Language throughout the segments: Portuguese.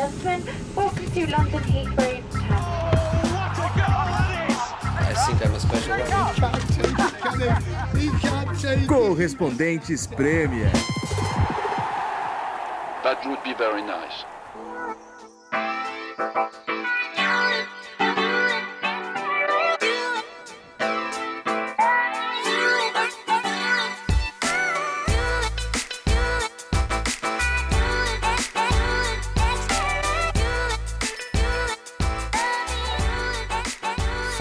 gentlemen, welcome to London Heathrow. I think I'm a special one. Correspondentes Premier. That would be very nice.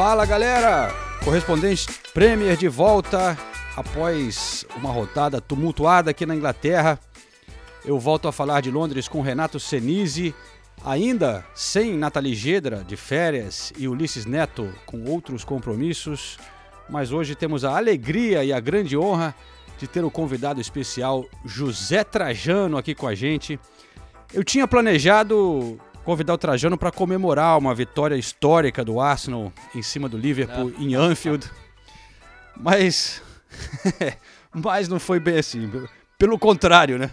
Fala galera! Correspondente Premier de volta após uma rodada tumultuada aqui na Inglaterra. Eu volto a falar de Londres com Renato Senise, ainda sem Nathalie Gedra de férias e Ulisses Neto com outros compromissos, mas hoje temos a alegria e a grande honra de ter o convidado especial José Trajano aqui com a gente. Eu tinha planejado convidar o Trajano para comemorar uma vitória histórica do Arsenal em cima do Liverpool não. em Anfield. Mas mas não foi bem assim, pelo contrário, né?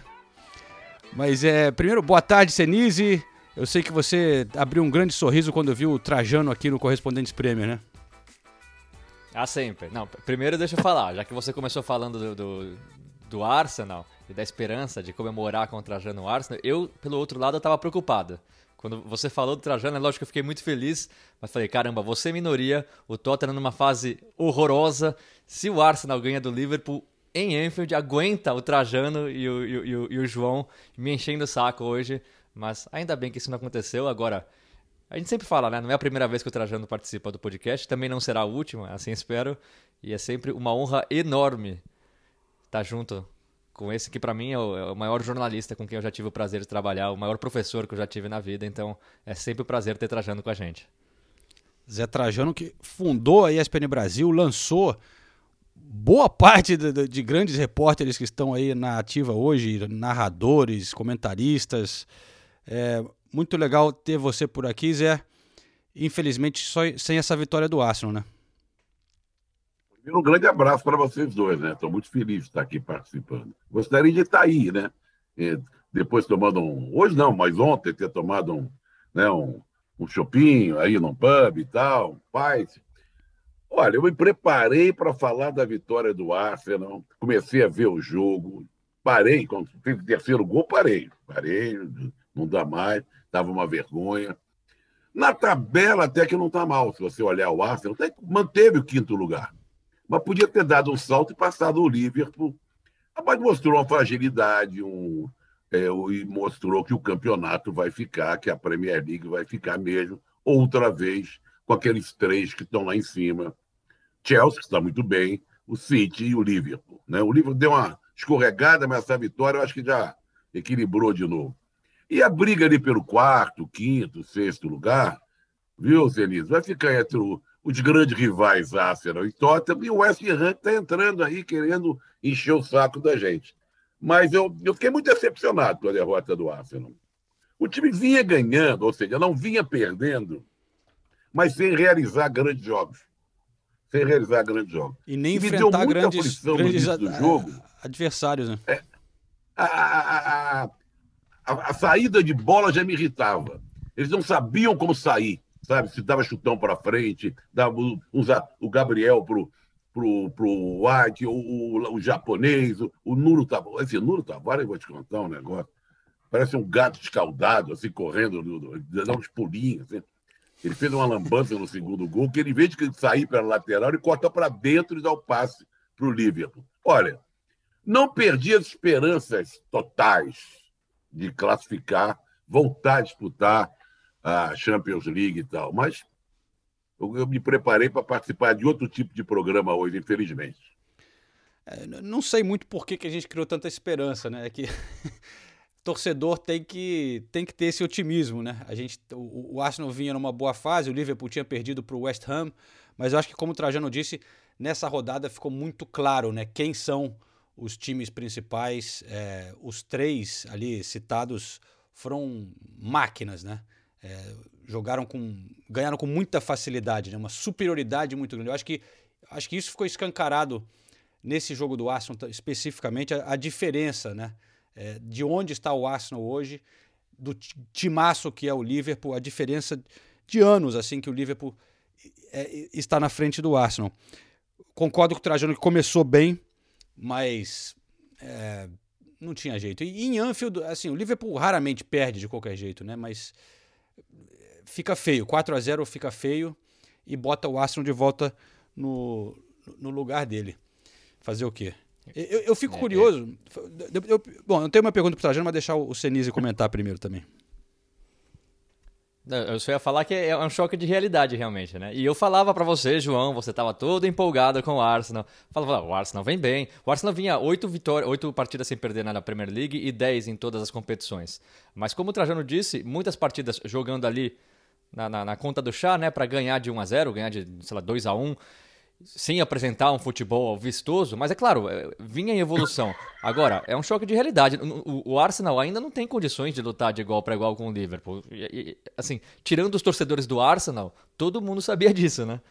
Mas é, primeiro, boa tarde, Senise. Eu sei que você abriu um grande sorriso quando viu o Trajano aqui no Correspondentes Premier, né? Ah, sempre. Não, primeiro deixa eu falar, já que você começou falando do, do, do Arsenal e da esperança de comemorar com o Trajano o Arsenal, eu, pelo outro lado, eu tava preocupado. Quando você falou do Trajano, é lógico que eu fiquei muito feliz, mas falei, caramba, você é minoria, o Tottenham numa fase horrorosa. Se o Arsenal ganha do Liverpool em Anfield, aguenta o Trajano e o, e o, e o João me enchendo o saco hoje. Mas ainda bem que isso não aconteceu. Agora, a gente sempre fala, né? Não é a primeira vez que o Trajano participa do podcast, também não será a última, assim espero. E é sempre uma honra enorme estar junto com esse que para mim é o, é o, maior jornalista com quem eu já tive o prazer de trabalhar, o maior professor que eu já tive na vida, então é sempre um prazer ter Trajano com a gente. Zé Trajano que fundou a ESPN Brasil, lançou boa parte de, de, grandes repórteres que estão aí na ativa hoje, narradores, comentaristas. É muito legal ter você por aqui, Zé. Infelizmente, só sem essa vitória do Arsenal, né? Um grande abraço para vocês dois, né? Estou muito feliz de estar aqui participando. Gostaria de estar aí, né? E depois tomando um. Hoje não, mas ontem ter tomado um, né, um, um chopinho aí num pub e tal, paz. Olha, eu me preparei para falar da vitória do Arsenal, comecei a ver o jogo, parei, quando fez o terceiro gol, parei. Parei, não dá mais, estava uma vergonha. Na tabela até que não está mal, se você olhar o Arsenal, até manteve o quinto lugar mas podia ter dado um salto e passado o Liverpool. Mas mostrou uma fragilidade, um, é, e mostrou que o campeonato vai ficar, que a Premier League vai ficar mesmo, outra vez, com aqueles três que estão lá em cima. Chelsea, que está muito bem, o City e o Liverpool. Né? O Liverpool deu uma escorregada, mas essa vitória eu acho que já equilibrou de novo. E a briga ali pelo quarto, quinto, sexto lugar, viu, Zenise? Vai ficar entre o, os grandes rivais Arsenal e Tottenham, e o West Ham está entrando aí querendo encher o saco da gente. Mas eu, eu fiquei muito decepcionado com a derrota do Arsenal. O time vinha ganhando, ou seja, não vinha perdendo, mas sem realizar grandes jogos. Sem realizar grandes jogos. E nem e enfrentar grandes, grandes do jogo. adversários. Né? É, a, a, a, a, saída de bola já me irritava. Eles não sabiam como sair sabe? Se dava chutão para frente, dava o, Gabriel pro pro, pro White, o, o, o japonês, o, o Nuro Tavares. Esse Nuro Tavares, eu vou te contar um negócio. Parece um gato escaldado, assim, correndo, dando uns pulinhos. Assim. Ele fez uma lambança no segundo gol, que ele, em vez de sair pela lateral, ele corta para dentro e dá o passe para o Liverpool. Olha, não perdi as esperanças totais de classificar, voltar a disputar a Champions League e tal, mas eu, eu me preparei para participar de outro tipo de programa hoje, infelizmente. É, não sei muito por que, que a gente criou tanta esperança, né? É que torcedor tem que, tem que ter esse otimismo, né? A gente, o, o Arsenal vinha numa boa fase, o Liverpool tinha perdido para o West Ham, mas eu acho que, como o Trajano disse, nessa rodada ficou muito claro, né? Quem são os times principais, é, os três ali citados foram máquinas, né? É, jogaram com. ganharam com muita facilidade, né? uma superioridade muito grande. Eu acho que, acho que isso ficou escancarado nesse jogo do Arsenal especificamente, a, a diferença né? É, de onde está o Arsenal hoje do timaço que é o Liverpool, a diferença de anos assim que o Liverpool é, está na frente do Arsenal. Concordo com o Trajano que começou bem, mas é, não tinha jeito. E em Anfield, assim, o Liverpool raramente perde de qualquer jeito, né? Mas fica feio. 4 a 0 fica feio e bota o Arsenal de volta no, no lugar dele. Fazer o quê? Eu, eu fico é, curioso. É. Eu, bom, eu tenho uma pergunta para o Trajano, mas deixar o Senise comentar primeiro também. Eu só ia falar que é um choque de realidade, realmente, né? E eu falava para você, João, você tava todo empolgado com o Arsenal. Falava, o Arsenal vem bem. O Arsenal vinha oito vitórias, oito partidas sem perder na Premier League e dez em todas as competições. Mas como o Trajano disse, muitas partidas jogando ali na, na, na conta do chá, né? para ganhar de 1 a 0 ganhar de, sei lá, 2 a 1 sem apresentar um futebol vistoso, mas é claro, é, vinha em evolução. Agora, é um choque de realidade. O, Arsenal ainda não tem condições de lutar de igual para igual com o Liverpool. E, assim, tirando os torcedores do Arsenal, todo mundo sabia disso, né?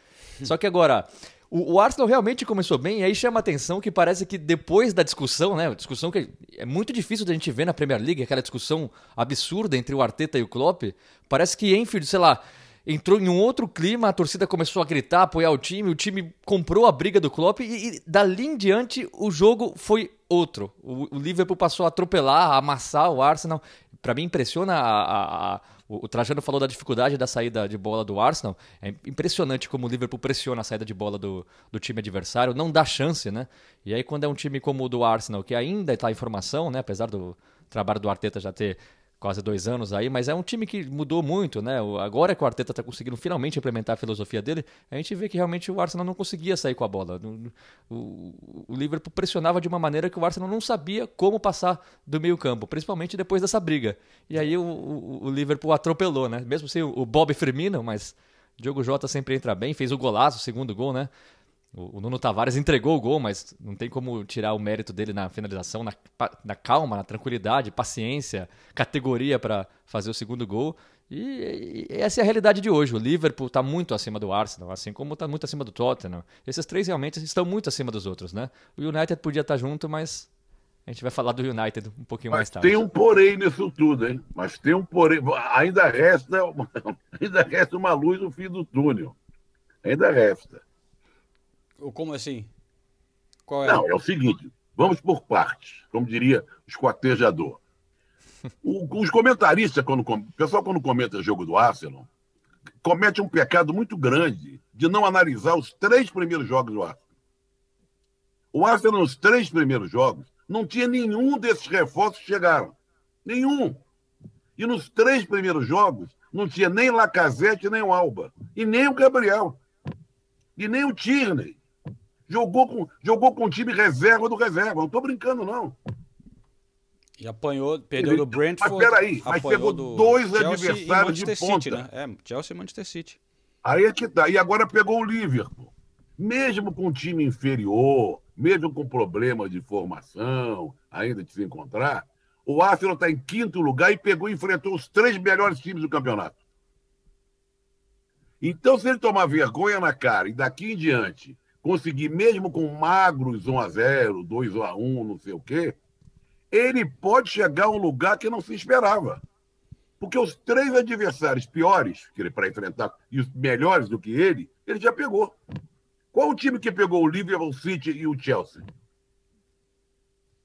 Só que agora, o, Arsenal realmente começou bem, e aí chama a atenção que parece que depois da discussão, né? Discussão que é muito difícil da gente ver na Premier League, aquela discussão absurda entre o Arteta e o Klopp. Parece que Enfield, sei lá, entrou em um outro clima, a torcida começou a gritar, apoiar o time, o time comprou a briga do Klopp e, e dali em diante o jogo foi outro. O, o, Liverpool passou a atropelar, a amassar o Arsenal. Para mim impressiona a, a, o Trajano falou da dificuldade da saída de bola do Arsenal. É impressionante como o Liverpool pressiona a saída de bola do, do time adversário, não dá chance, né? E aí quando é um time como o do Arsenal, que ainda está em formação, né, apesar do trabalho do Arteta já ter quase dois anos aí, mas é um time que mudou muito, né? Agora que o Arteta está conseguindo finalmente implementar a filosofia dele, a gente vê que realmente o Arsenal não conseguia sair com a bola. O, o Liverpool pressionava de uma maneira que o Arsenal não sabia como passar do meio campo, principalmente depois dessa briga. E aí o, o, o Liverpool atropelou, né? Mesmo sem o Bob Firmino, mas Diogo Jota sempre entra bem, fez o golaço, o segundo gol, né? O, Nuno Tavares entregou o gol, mas não tem como tirar o mérito dele na finalização, na, na calma, na tranquilidade, paciência, categoria para fazer o segundo gol. E, e, essa é a realidade de hoje. O Liverpool está muito acima do Arsenal, assim como está muito acima do Tottenham. Esses três realmente estão muito acima dos outros, né? O United podia estar tá junto, mas a gente vai falar do United um pouquinho Mas mais tarde. Tem um porém nisso tudo, hein? Mas tem um porém. Ainda resta, ainda resta uma luz no fim do túnel. Ainda resta. Como assim? Qual é? Não, é o seguinte, vamos por partes, como diria o esquartejador. O, os comentaristas, quando, o pessoal quando comenta jogo do Arsenal, comete um pecado muito grande de não analisar os três primeiros jogos do Arsenal. O Arsenal, nos três primeiros jogos, não tinha nenhum desses reforços que chegaram. Nenhum. E nos três primeiros jogos, não tinha nem Lacazette, nem o Alba. E nem o Gabriel. E nem o Tierney. Jogou com, jogou com o time reserva do reserva. Não estou brincando, não. E apanhou, perdeu do Brentford. Mas peraí, mas pegou dois Chelsea adversários de ponta. City, né? É, Chelsea e Manchester City. Aí é que tá. E agora pegou o Liverpool. Mesmo com um time inferior, mesmo com problema de formação, ainda de se encontrar, o Arsenal está em quinto lugar e pegou e enfrentou os três melhores times do campeonato. Então, se ele tomar vergonha na cara e daqui em diante conseguir, mesmo com magros 1 a 0 2 a 1 não sei o quê, ele pode chegar a um lugar que não se esperava. Porque os três adversários piores que ele para enfrentar e os melhores do que ele, ele já pegou. Qual o time que pegou o Liverpool City e o Chelsea?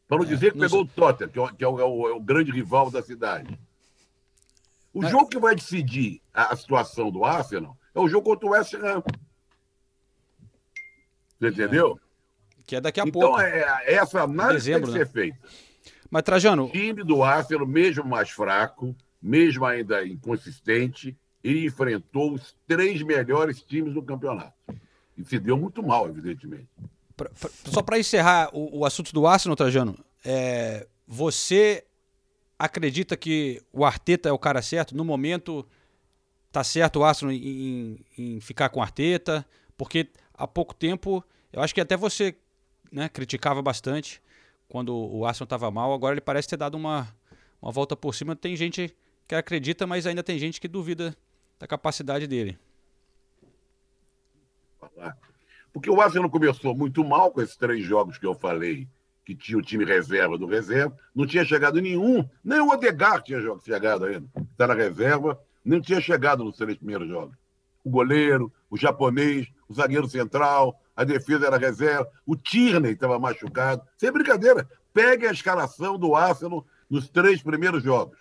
Para não é, dizer que não pegou sei. o Tottenham, que, é, que é, o, é, o, é, o, grande rival da cidade. O Mas... jogo que vai decidir a, a situação do Arsenal é o jogo contra o West Ham. Você entendeu? Que é daqui a então, pouco. Então, é, essa análise Dezembro, tem que né? ser feita. Mas, Trajano. O time do Arsenal, mesmo mais fraco, mesmo ainda inconsistente, ele enfrentou os três melhores times do campeonato. E se deu muito mal, evidentemente. Pra, pra, só para encerrar o, o, assunto do Arsenal, Trajano, é, você acredita que o Arteta é o cara certo? No momento, tá certo o Arsenal em, em, em ficar com o Arteta? Porque há pouco tempo, eu acho que até você né, criticava bastante quando o Arsenal estava mal, agora ele parece ter dado uma, uma volta por cima. Tem gente que acredita, mas ainda tem gente que duvida da capacidade dele. Porque o Arsenal começou muito mal com esses três jogos que eu falei que tinha o time reserva do reserva, não tinha chegado nenhum, nem o Odegaard tinha chegado ainda, está na reserva, não tinha chegado nos três primeiros jogos. O goleiro, o japonês, o zagueiro central, a defesa era reserva, o Tierney estava machucado. Sem brincadeira, pegue a escalação do Arsenal nos três primeiros jogos.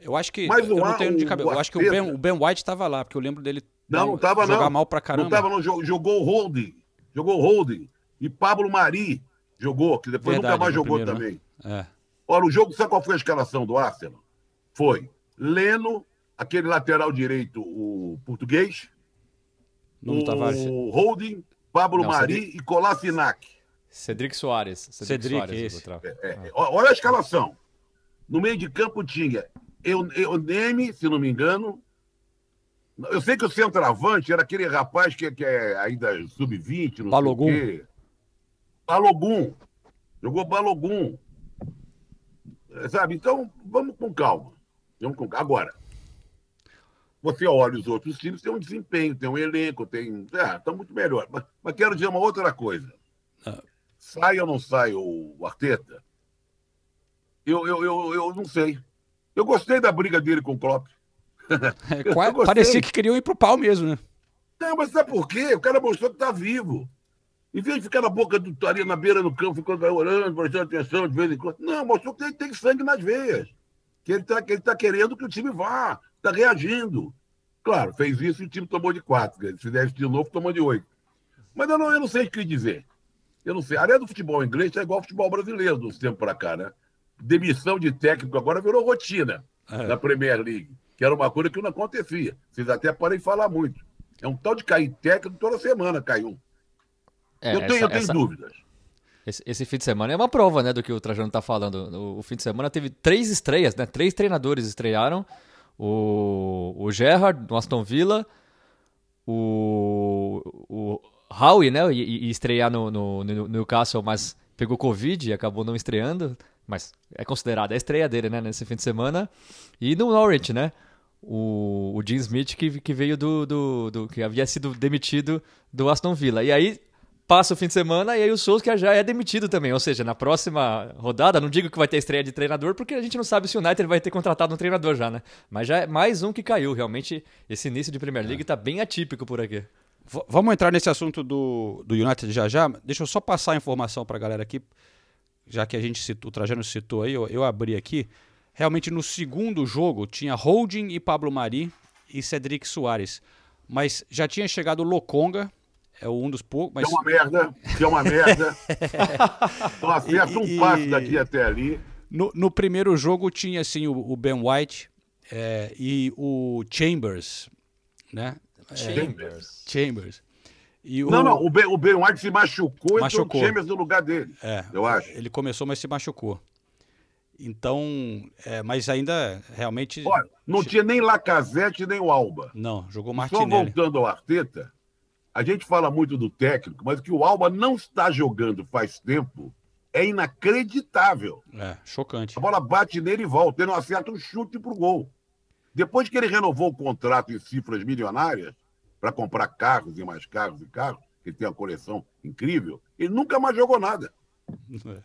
Eu acho que. Mas eu o não tenho de cabeça. Eu acho que o Ben, o ben White estava lá, porque eu lembro dele Não, não não. jogar mal pra caramba. Não estava, não. jo- Jogou o Holding. Jogou o Holding. E Pablo Mari jogou, que depois Verdade, nunca mais jogou primeiro, também. É. Olha, o jogo, sabe qual foi a escalação do Arsenal? Foi Leno, aquele lateral direito, o português, Nuno Tavares. o Holding, Pablo Não, Mari Cedric- e Kolasinac. Cedric Soares. Cedric, Soares, esse. outra. É, ó- olha a escalação. No meio de campo tinha Eu, eu Neme, se não me engano. Eu sei que o centroavante era aquele rapaz que, que é ainda sub-20, não Balogun. sei o quê. Balogun. Jogou Balogun. É, Sabe? Então, vamos com calma. Vamos com calma. Agora, você olha os outros times, tem um desempenho, tem um elenco, tem. É, está muito melhor. Mas, mas quero dizer uma outra coisa. Ah. Sai ou não sai o Arteta? Eu, eu, eu, eu não sei. Eu gostei da briga dele com o Klopp. É, parecia que queriam ir pro pau mesmo, né? Não, mas sabe por quê? O cara mostrou que tá vivo. Em vez de ficar na boca do ali na beira do campo, ficando orando, prestando atenção de vez em quando. Não, mostrou que ele tem sangue nas veias. Que ele tá, que ele tá querendo que o time vá, tá reagindo. Claro, fez isso e o time tomou de quatro. Se fizesse de novo, tomou de oito. Mas eu não, eu não sei o que dizer. Eu não sei. A área do futebol inglês é igual ao futebol brasileiro dos tempos para cá, né? Demissão de técnico agora virou rotina É. na Premier League, que era uma coisa que não acontecia. Vocês até podem falar muito. É um tal de cair técnico toda semana, caiu. É, eu tenho, essa- eu tenho essa- dúvidas. Esse, esse fim de semana é uma prova, né, do que o Trajano tá falando. O, o fim de semana teve três estreias, né? Três treinadores estrearam. O, o Gerrard, do Aston Villa. O, o Howie, né? E, estrear no, no, no Newcastle, mas pegou Covid e acabou não estreando. Mas é considerada a estreia dele, né? Nesse fim de semana. E no Norwich, né? O, o Jim Smith que, que veio do, do, do- que havia sido demitido do Aston Villa. E aí passa o fim de semana e aí o Solskjaer já é demitido também. Ou seja, na próxima rodada, não digo que vai ter estreia de treinador, porque a gente não sabe se o United vai ter contratado um treinador já, né? Mas já é mais um que caiu. Realmente, esse início de Premier League tá bem atípico por aqui. V- vamos entrar nesse assunto do, do United já já. Deixa eu só passar a informação para a galera aqui, já que a gente citou, o Trajano citou aí, eu, eu abri aqui. Realmente no segundo jogo tinha Holding e Pablo Mari e Cedric Soares. Mas já tinha chegado o Lokonga, é um dos poucos, mas Que é uma merda, que é uma merda. Então acerta E- um passe e- daqui até ali. no, no primeiro jogo tinha assim o, o Ben White é, e o Chambers, né? Chambers. Chambers. E o, Não, não, o Ben, o ben White se machucou, Machucou. e o Chambers no lugar dele. É, Eu acho. Ele começou, mas se machucou. Então, é, mas ainda realmente. Olha, não tinha nem Lacazette nem o Alba. Não, jogou Só Martinelli. voltando ao Arteta, a gente fala muito do técnico, mas o que o Alba não está jogando faz tempo é inacreditável. É, chocante. A bola bate nele e volta, ele não acerta um chute pro gol. Depois que ele renovou o contrato em cifras milionárias, para comprar carros e mais carros e carros, que ele tem uma coleção incrível, ele nunca mais jogou nada.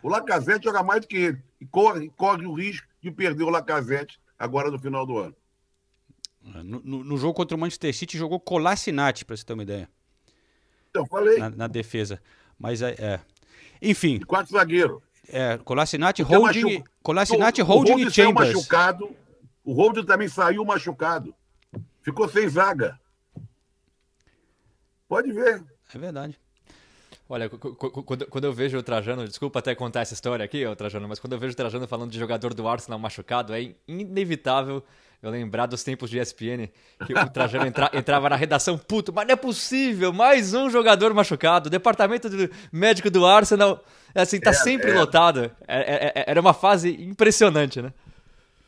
O Lacazette joga mais do que ele. E corre, corre o risco de perder o Lacazette agora no final do ano. No, no- no jogo contra o Manchester City jogou Colassinati, para você ter uma ideia, Então, falei, na, na defesa. Mas é. é. Enfim, de quatro zagueiro. é, Colassinati, Porque Holding, machu- Colassinati, o, Holding o e saiu Chambers. machucado. O Holding também saiu machucado. Ficou sem zaga. Pode ver. É verdade. Olha, quando, eu vejo o Trajano, desculpa até contar essa história aqui, ô Trajano, mas quando eu vejo o Trajano falando de jogador do Arsenal machucado, é inevitável eu lembrar dos tempos de ESPN, que o Trajano entra- entrava na redação, puto, mas não é possível, mais um jogador machucado, o departamento do- médico do Arsenal, assim, tá É, sempre é. lotado. É- é- é- era uma fase impressionante, né?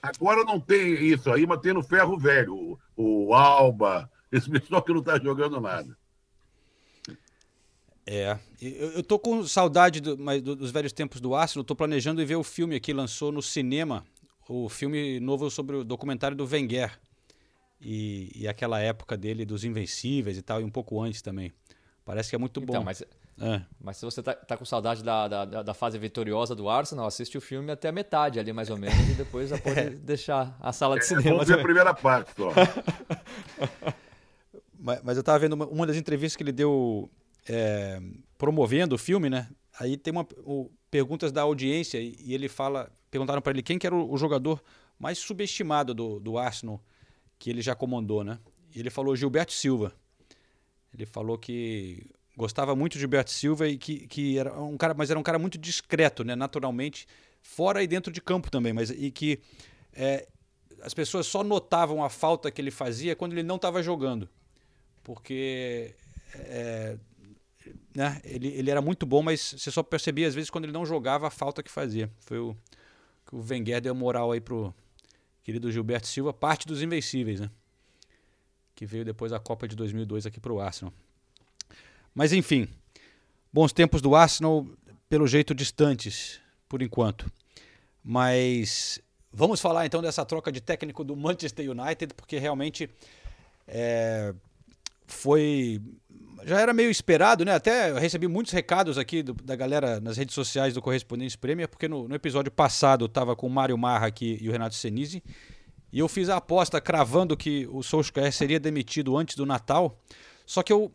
Agora não tem isso aí, mas tem no ferro velho. O, o Alba, esse pessoal que não está jogando nada. É, eu, eu tô com saudade do- mas do- dos velhos tempos do Arsenal, tô planejando ir ver o filme aqui, lançou no cinema, o filme novo sobre o documentário do Wenger. E, e aquela época dele dos Invencíveis e tal, e um pouco antes também. Parece que é muito bom. Então, mas É. Mas se você tá, tá com saudade da, da, da, fase vitoriosa do Arsenal, assiste o filme até a metade ali, mais ou menos, e depois já pode deixar a sala de cinema. Vamos ver a primeira parte só. mas, mas, eu tava vendo uma, uma, das entrevistas que ele deu é, promovendo o filme, né? Aí tem uma o, perguntas da audiência e, e ele fala, perguntaram para ele quem que era o, jogador mais subestimado do, do Arsenal que ele já comandou, né? E ele falou Gilberto Silva. Ele falou que gostava muito de Gilberto Silva e que, que era um cara, mas era um cara muito discreto, né? Naturalmente, fora e dentro de campo também, mas e que é, as pessoas só notavam a falta que ele fazia quando ele não estava jogando, porque é, né? ele, ele era muito bom, mas você só percebia às vezes quando ele não jogava a falta que fazia. Foi o que o Wenger deu moral aí pro querido Gilberto Silva, parte dos invencíveis, né? Que veio depois da Copa de 2002 aqui pro Arsenal. Mas enfim, bons tempos do Arsenal, pelo jeito distantes, por enquanto. Mas vamos falar então dessa troca de técnico do Manchester United, porque realmente é, foi. Já era meio esperado, né? Até eu recebi muitos recados aqui do, da galera nas redes sociais do Correspondente Premier, porque no, no episódio passado eu estava com o Mário Marra aqui e o Renato Senise, e eu fiz a aposta cravando que o Solskjaer seria demitido antes do Natal. Só que eu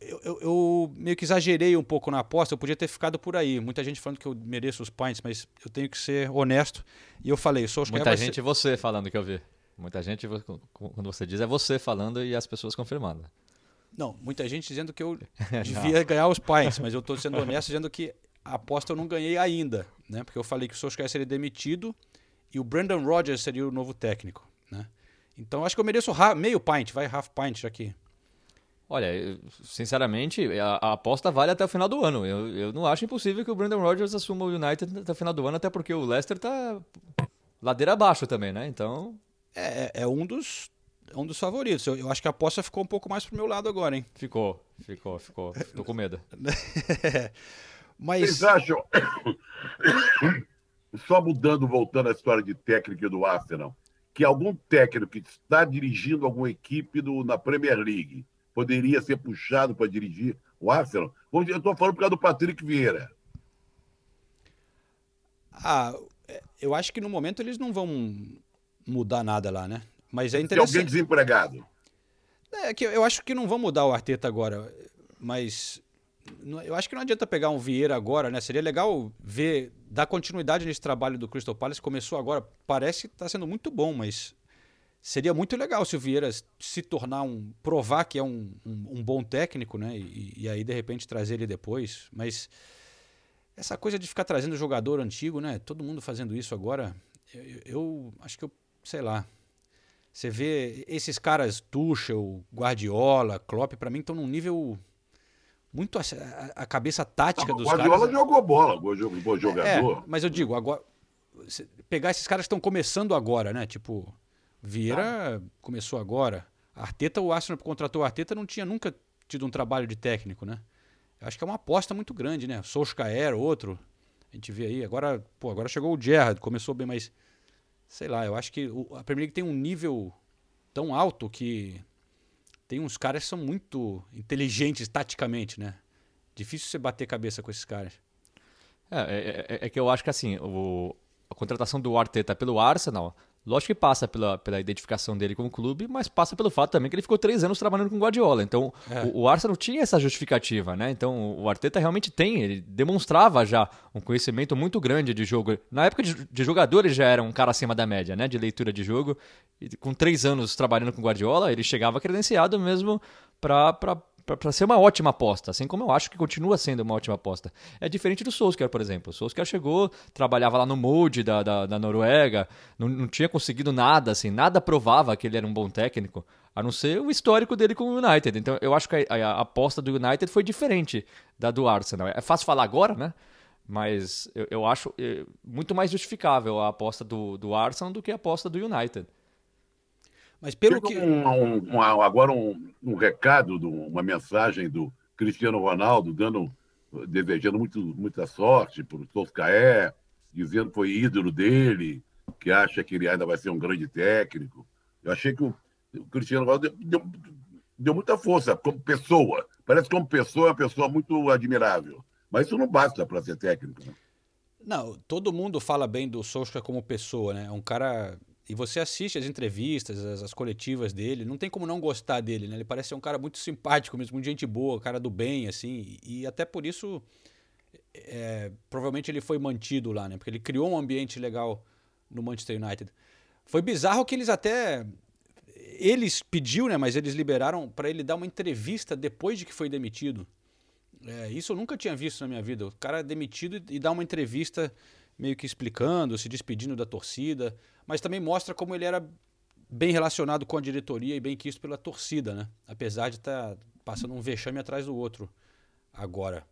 eu, eu, eu, meio que exagerei um pouco na aposta, eu podia ter ficado por aí. Muita gente falando que eu mereço os points, mas eu tenho que ser honesto. E eu falei, sou Muita gente ser... você falando que eu vi. Muita gente, quando você diz, é você falando e as pessoas confirmando. Não, muita gente dizendo que eu devia ganhar os points, mas eu estou sendo honesto dizendo que a aposta eu não ganhei ainda, né? Porque eu falei que o Solskjaer seria demitido e o Brandon Rodgers seria o novo técnico, né? Então acho que eu mereço meio pint, vai half pint aqui. Olha, sinceramente, a, a, aposta vale até o final do ano. Eu, eu não acho impossível que o Brandon Rodgers assuma o United até o final do ano, até porque o Leicester tá ladeira abaixo também, né? Então. É, é, é um dos é um dos favoritos. Eu, eu, acho que a aposta ficou um pouco mais pro meu lado agora, hein? Ficou, ficou, ficou. Tô com medo. Mas... Vocês acham, só mudando, voltando à história de técnico do Arsenal, que algum técnico que está dirigindo alguma equipe do, na Premier League poderia ser puxado para dirigir o Arsenal? Eu estou falando por causa do Patrick Vieira. Ah, é, eu acho que no momento eles não vão mudar nada lá, né? Mas é interessante. Se alguém desempregado. É que eu acho que não vão mudar o Arteta agora, mas eu acho que não adianta pegar um Vieira agora, né? Seria legal ver, dar continuidade nesse trabalho do Crystal Palace. Começou agora, parece que está sendo muito bom, mas seria muito legal se o Vieira se tornar um. provar que é um, um, um bom técnico, né? E, e, aí, de repente, trazer ele depois. Mas essa coisa de ficar trazendo jogador antigo, né? Todo mundo fazendo isso agora. Eu, eu acho que eu. Sei lá. Você vê esses caras, Tuchel, Guardiola, Klopp, para mim estão num nível muito a, a cabeça tática Não, dos Guardiola caras. Guardiola jogou bola, bom jogador. É, mas eu digo, agora pegar esses caras que estão começando agora, né? Tipo, Vieira tá. começou agora. Arteta, o Arsenal contratou o Arteta, não tinha nunca tido um trabalho de técnico, né? Eu acho que é uma aposta muito grande, né? Solskjaer, outro. A gente vê aí. Agora, pô, agora chegou o Gerrard, começou bem, mas sei lá, eu acho que a Premier League tem um nível tão alto que tem uns caras que são muito inteligentes taticamente, né? Difícil você bater cabeça com esses caras. É, é, é, é que eu acho que assim, o, a contratação do Arteta pelo Arsenal Lógico que passa pela, pela identificação dele com o clube, mas passa pelo fato também que ele ficou três anos trabalhando com o Guardiola. Então, é. o, o, Arsenal tinha essa justificativa, né? Então, o Arteta realmente tem, ele demonstrava já um conhecimento muito grande de jogo. Na época de, de jogador, ele já era um cara acima da média, né? De leitura de jogo. E com três anos trabalhando com o Guardiola, ele chegava credenciado mesmo para para ser uma ótima aposta, assim como eu acho que continua sendo uma ótima aposta. É diferente do Solskjaer, por exemplo. O Solskjaer chegou, trabalhava lá no Molde da, da, da Noruega, não, não, tinha conseguido nada, assim, nada provava que ele era um bom técnico, a não ser o histórico dele com o United. Então eu acho que a, a, a aposta do United foi diferente da do Arsenal. É fácil falar agora, né? Mas eu, eu acho é, muito mais justificável a aposta do, do Arsenal do que a aposta do United. Mas pelo que. Um, um, um, agora um, recado, uma mensagem do Cristiano Ronaldo, dando, desejando muito, muita sorte para o Solskjaer, dizendo que foi ídolo dele, que acha que ele ainda vai ser um grande técnico. Eu achei que o, o Cristiano Ronaldo deu, deu, deu, muita força como pessoa. Parece que como pessoa é uma pessoa muito admirável. Mas isso não basta para ser técnico. Né? Não, todo mundo fala bem do Solskjaer como pessoa, né? É um cara. E você assiste as entrevistas, as, as, coletivas dele, não tem como não gostar dele, né? Ele parece ser um cara muito simpático mesmo, muito gente boa, cara do bem, assim. E até por isso, é, provavelmente ele foi mantido lá, né? Porque ele criou um ambiente legal no Manchester United. Foi bizarro que eles até. Eles pediu, né? Mas eles liberaram para ele dar uma entrevista depois de que foi demitido. É, isso eu nunca tinha visto na minha vida. O cara é demitido e dá uma entrevista meio que explicando, se despedindo da torcida, mas também mostra como ele era bem relacionado com a diretoria e bem quisto pela torcida, né? Apesar de estar tá passando um vexame atrás do outro agora.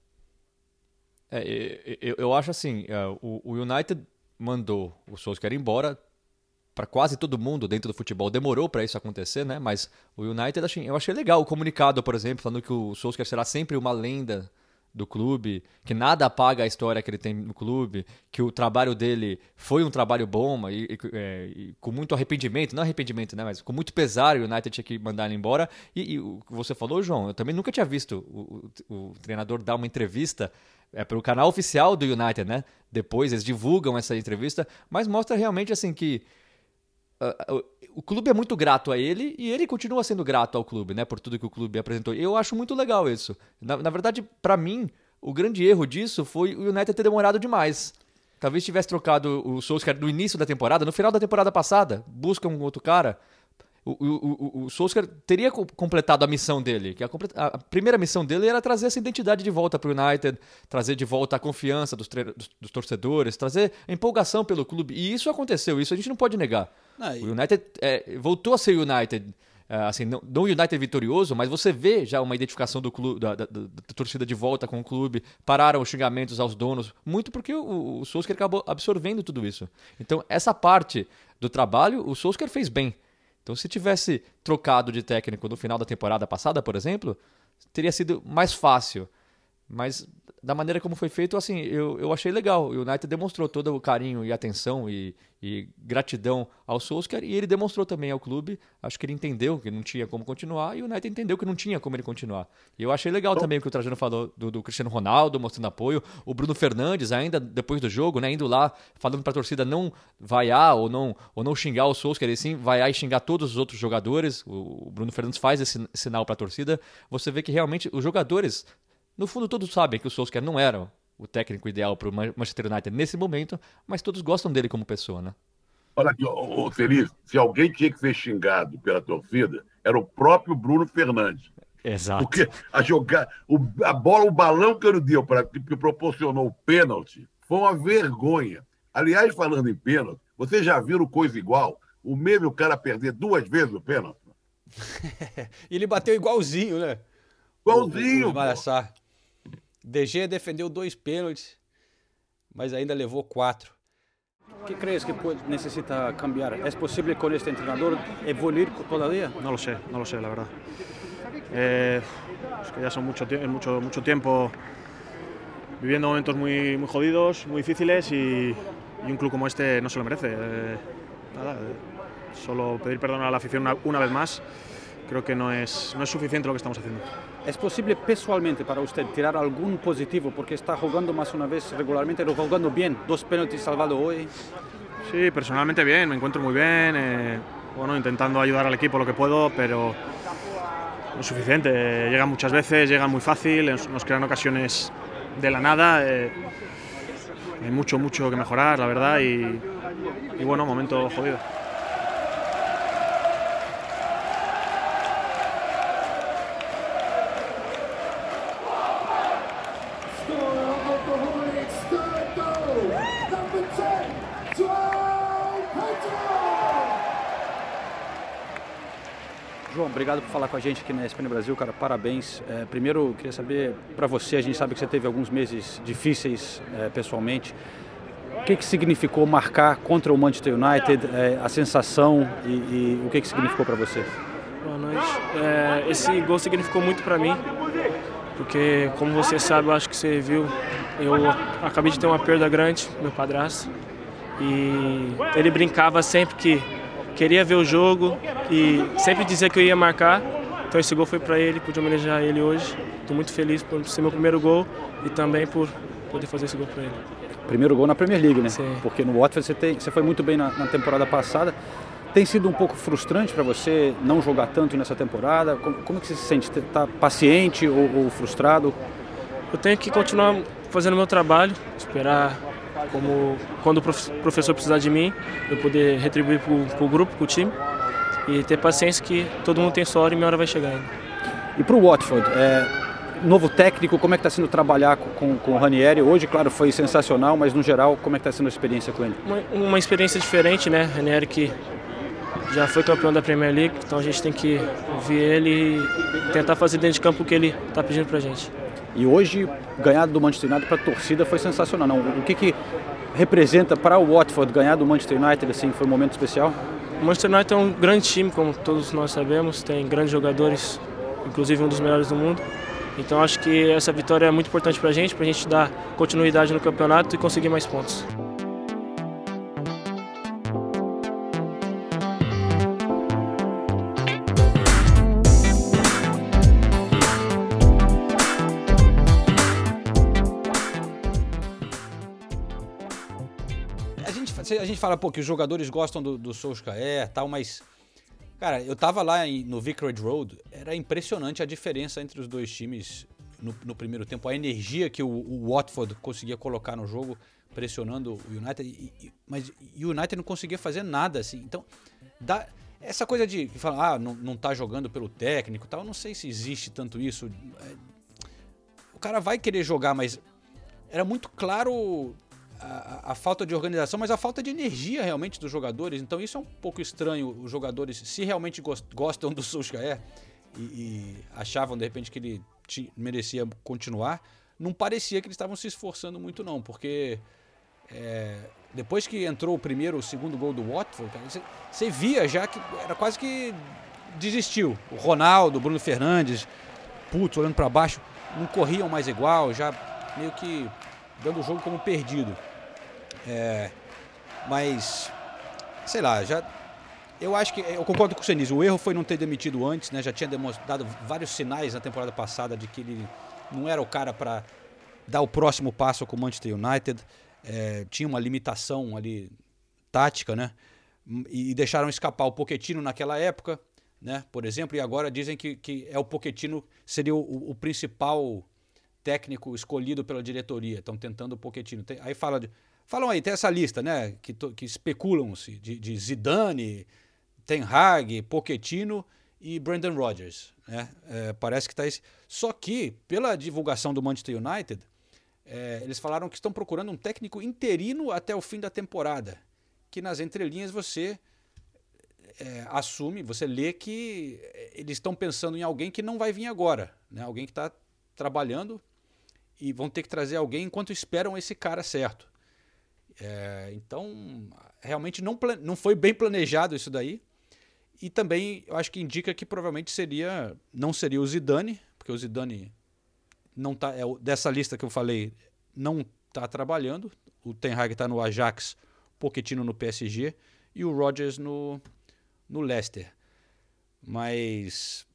É, eu, eu acho assim, é, o United mandou o Solskjaer embora, para quase todo mundo dentro do futebol. Demorou para isso acontecer, né? Mas o United, eu achei legal o comunicado, por exemplo, falando que o Solskjaer será sempre uma lenda do clube, que nada apaga a história que ele tem no clube, que o trabalho dele foi um trabalho bom e, e, é, e com muito arrependimento, não arrependimento, né, mas com muito pesar o United tinha que mandar ele embora. E, e o que você falou, João, eu também nunca tinha visto o, o, o treinador dar uma entrevista é para o canal oficial do United, né? Depois eles divulgam essa entrevista, mas mostra realmente assim que uh, o clube é muito grato a ele e ele continua sendo grato ao clube, né? Por tudo que o clube apresentou. Eu acho muito legal isso. Na, na verdade, para mim, o grande erro disso foi o United ter demorado demais. Talvez tivesse trocado o Solskjaer no início da temporada, no final da temporada passada, busca um outro cara. O, o, o, o Solskjaer teria completado a missão dele, que a, a, primeira missão dele era trazer essa identidade de volta para o United, trazer de volta a confiança dos, dos, dos, torcedores, trazer a empolgação pelo clube. E isso aconteceu, isso a gente não pode negar. E... O United é, voltou a ser United. É, assim, não, não United vitorioso, mas você vê já uma identificação do clube, da, da, da, da, torcida de volta com o clube, pararam os xingamentos aos donos, muito porque o, o Solskjaer acabou absorvendo tudo isso. Então, essa parte do trabalho, o Solskjaer fez bem. Então, se tivesse trocado de técnico no final da temporada passada, por exemplo, teria sido mais fácil. Mas da maneira como foi feito, assim, eu, eu achei legal. O United demonstrou todo o carinho e atenção e, e gratidão ao Solskjaer e ele demonstrou também ao clube. Acho que ele entendeu que não tinha como continuar e o United entendeu que não tinha como ele continuar. E eu achei legal também o que o Trajano falou do, do, Cristiano Ronaldo mostrando apoio, o Bruno Fernandes ainda depois do jogo, né, indo lá falando para a torcida não vaiar ou não ou não xingar o Solskjaer, ele sim vaiar e xingar todos os outros jogadores. O, o Bruno Fernandes faz esse sinal para a torcida. Você vê que realmente os jogadores no fundo, todos sabem que o Solskjaer não era o técnico ideal para o Manchester United nesse momento, mas todos gostam dele como pessoa, né? Olha aqui, ô, Feliz, se alguém tinha que ser xingado pela torcida, era o próprio Bruno Fernandes. Exato. Porque a jogar, o, a bola, o balão que ele deu para que proporcionou o pênalti foi uma vergonha. Aliás, falando em pênalti, vocês já viram coisa igual? O mesmo cara perder duas vezes o pênalti? ele bateu igualzinho, né? Igualzinho. O, o, DG defendeu dois pênaltis, mas ainda levou quatro. O que crees que necesita cambiar? ¿Es posible con este entrenador evoluir todavía? No lo sé, no lo sé, la verdad. Eh, es que ya son mucho, mucho, mucho tiempo viviendo momentos muy, muy jodidos, muy difíciles y, y, un club como este no se lo merece. Eh, nada, eh, solo pedir perdón a la afición una, una vez más creo que no es, no es suficiente lo que estamos haciendo. ¿Es posible personalmente para usted tirar algún positivo porque está jugando más una vez regularmente, lo jugando bien, dos penaltis salvados hoy? Sí, personalmente bien, me encuentro muy bien, eh, bueno, intentando ayudar al equipo lo que puedo, pero no es suficiente. Llegan muchas veces, llegan muy fácil, nos crean ocasiones de la nada. Eh, hay mucho, mucho que mejorar, la verdad, y, y bueno, momento jodido. Obrigado por falar com a gente aqui na ESPN Brasil, cara. Parabéns. É, primeiro, queria saber para você, a gente sabe que você teve alguns meses difíceis é, pessoalmente. O que, que significou marcar contra o Manchester United, é, a sensação e, e, o que, que significou para você? Boa noite. É, esse gol significou muito para mim, porque, como você sabe, eu acho que você viu, eu acabei de ter uma perda grande, meu padrasto, e ele brincava sempre que queria ver o jogo e sempre dizia que eu ia marcar. Então esse gol foi para ele, pude homenagear ele hoje. Estou muito feliz por ser meu primeiro gol e também por poder fazer esse gol para ele. Primeiro gol na Premier League, né? Sim. Porque no Watford você, tem, você foi muito bem na, na temporada passada. Tem sido um pouco frustrante para você não jogar tanto nessa temporada? Como, como é que você se sente? Está paciente ou, ou frustrado? Eu tenho que continuar fazendo meu trabalho, esperar como quando o prof- professor precisar de mim, eu poder retribuir para o grupo, para o time e ter paciência que todo mundo tem sua hora e minha hora vai chegar ainda. E para o Watford, é, novo técnico, como é que está sendo trabalhar com, com, com o Ranieri? Hoje, claro, foi sensacional, mas no geral, como é que está sendo a experiência com ele? Uma, uma experiência diferente, né? Ranieri que já foi campeão da Premier League, então a gente tem que ouvir ele e tentar fazer dentro de campo o que ele está pedindo para gente. E hoje, ganhar do Manchester United para a torcida foi sensacional. Não, o que, que representa para o Watford ganhar do Manchester United assim, foi um momento especial? O Manchester United é um grande time, como todos nós sabemos, tem grandes jogadores, inclusive um dos melhores do mundo. Então acho que essa vitória é muito importante para a gente, para a gente dar continuidade no campeonato e conseguir mais pontos. A gente, a gente fala, pô, que os jogadores gostam do, do Solskjaer tal, mas. Cara, eu tava lá em- no Vicarage Road, era impressionante a diferença entre os dois times no, no primeiro tempo. A energia que o, o Watford conseguia colocar no jogo, pressionando o United, e- e- mas o United não conseguia fazer nada, assim. Então, dá, essa coisa de que fala, ah, não, não tá jogando pelo técnico e tal, eu não sei se existe tanto isso. É, o cara vai querer jogar, mas era muito claro a, falta de organização, mas a falta de energia realmente dos jogadores. Então isso é um pouco estranho. Os jogadores, se realmente gos- gostam do Solskjaer e, e achavam de repente que ele merecia continuar, não parecia que eles estavam se esforçando muito não, porque é, depois que entrou o primeiro, o segundo gol do Watford, você, via já que era quase que desistiu. O Ronaldo, o Bruno Fernandes, putz, olhando para baixo, não corriam mais igual, já meio que dando o jogo como perdido. É, mas, sei lá, já. Eu acho que. Eu concordo com o Senise. O erro foi não ter demitido antes, né? Já tinha demonstrado vários sinais na temporada passada de que ele não era o cara para dar o próximo passo com o Manchester United. É, tinha uma limitação ali tática, né? E, deixaram escapar o Pochettino naquela época, né? Por exemplo, e agora dizem que, que é o Pochettino seria o, o principal técnico escolhido pela diretoria. Estão tentando o Pochettino. Tem- aí fala de, falam aí, tem essa lista, né? Que, que especulam-se de, de Zidane, Ten Hag, Pochettino e Brandon Rodgers. Né? É, parece que está esse. Só que, pela divulgação do Manchester United, é, eles falaram que estão procurando um técnico interino até o fim da temporada. Que nas entrelinhas você é, assume, você lê que eles estão pensando em alguém que não vai vir agora, né? Alguém que está trabalhando e vão ter que trazer alguém enquanto esperam esse cara certo. É, então, realmente não, não foi bem planejado isso daí. E também eu acho que indica que provavelmente seria não seria o Zidane, porque o Zidane não tá é dessa lista que eu falei não está trabalhando. O Ten Hag está no Ajax, Pochettino no PSG e o Rodgers no no Leicester. Mas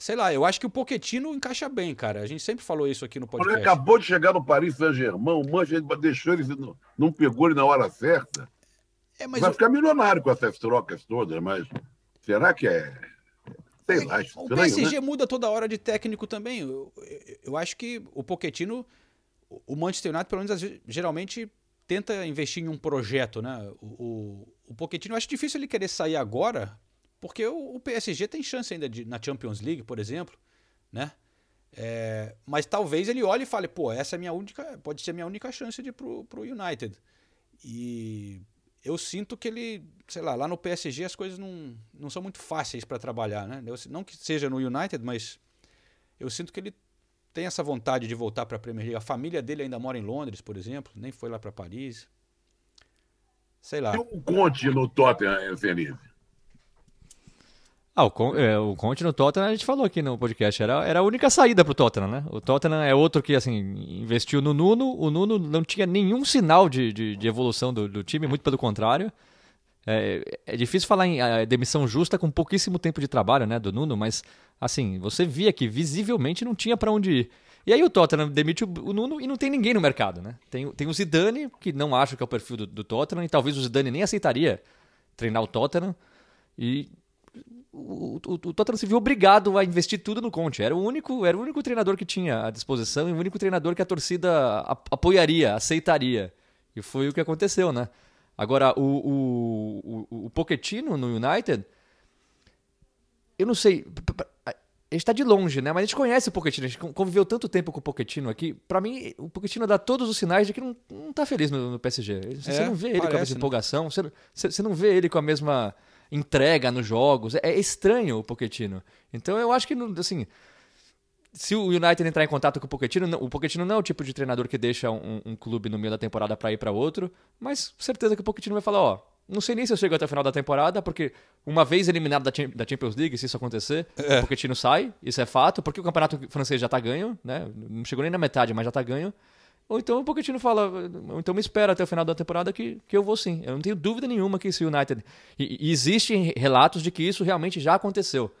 sei lá, eu acho que o Pochettino encaixa bem, cara. A gente sempre falou isso aqui no Ele podcast. acabou de chegar no Paris Saint-Germain, o Manchester deixou ele, não, não pegou ele na hora certa. É, Vai o- ficar milionário com essas trocas todas, mas será que é. Sei lá, O estranho, PSG né? muda toda hora de técnico também. Eu, eu- eu acho que o Pochettino, o Manchester United, pelo menos geralmente tenta investir em um projeto, né? O, o, o Pochettino, eu acho difícil ele querer sair agora, porque o, o PSG tem chance ainda de, na Champions League, por exemplo, né? É, mas talvez ele olhe e fale, pô, essa é minha única, pode ser a minha única chance de ir pro, pro United. E eu sinto que ele, sei lá, lá no PSG as coisas não, não são muito fáceis para trabalhar, né? Eu- não que seja no United, mas eu sinto que ele tem essa vontade de voltar para a Premier League. A família dele ainda mora em Londres, por exemplo, nem foi lá para Paris. Sei lá. E o Conte no Tottenham, Felipe? Ah, o, Con- é, o Conte no Tottenham, a gente falou aqui no podcast, era, era a única saída pro Tottenham, né? O Tottenham é outro que, assim, investiu no Nuno, o Nuno não tinha nenhum sinal de, de, de evolução do, do time, muito pelo contrário. É, é difícil falar em demissão justa com pouquíssimo tempo de trabalho, né, do Nuno, mas assim, você via que visivelmente não tinha para onde ir. E aí o Tottenham demite o, o Nuno e não tem ninguém no mercado, né? Tem, tem o Zidane, que não acho que é o perfil do, do Tottenham, e talvez o Zidane nem aceitaria treinar o Tottenham. E o, o, o, Tottenham se viu obrigado a investir tudo no Conte. Era o único, era o único treinador que tinha à disposição e o único treinador que a torcida apoiaria, aceitaria. E foi o que aconteceu, né? Agora, o, o, o, Pochettino no United, eu não sei, a gente está de longe, né? Mas a gente conhece o Pochettino, a gente conviveu tanto tempo com o Pochettino aqui. Para mim, o Pochettino dá todos os sinais de que não, não tá feliz no, no PSG. Você é, não vê ele parece, com a mesma né? empolgação, você, você não vê ele com a mesma entrega nos jogos. É, é estranho o Pochettino. Então eu acho que, assim, se o United entrar em contato com o Pochettino, o Pochettino não é o tipo de treinador que deixa um, um clube no meio da temporada para ir para outro, mas certeza que o Pochettino vai falar, ó, não sei nem se eu chego até o final da temporada, porque uma vez eliminado da, da Champions League, se isso acontecer, é. o Pochettino sai, isso é fato, porque o campeonato francês já tá ganho, né? Não chegou nem na metade, mas já tá ganho. Ou então o Pochettino fala, ou então me espera até o final da temporada que, que eu vou sim. Eu não tenho dúvida nenhuma que esse United... E, e existem relatos de que isso realmente já aconteceu.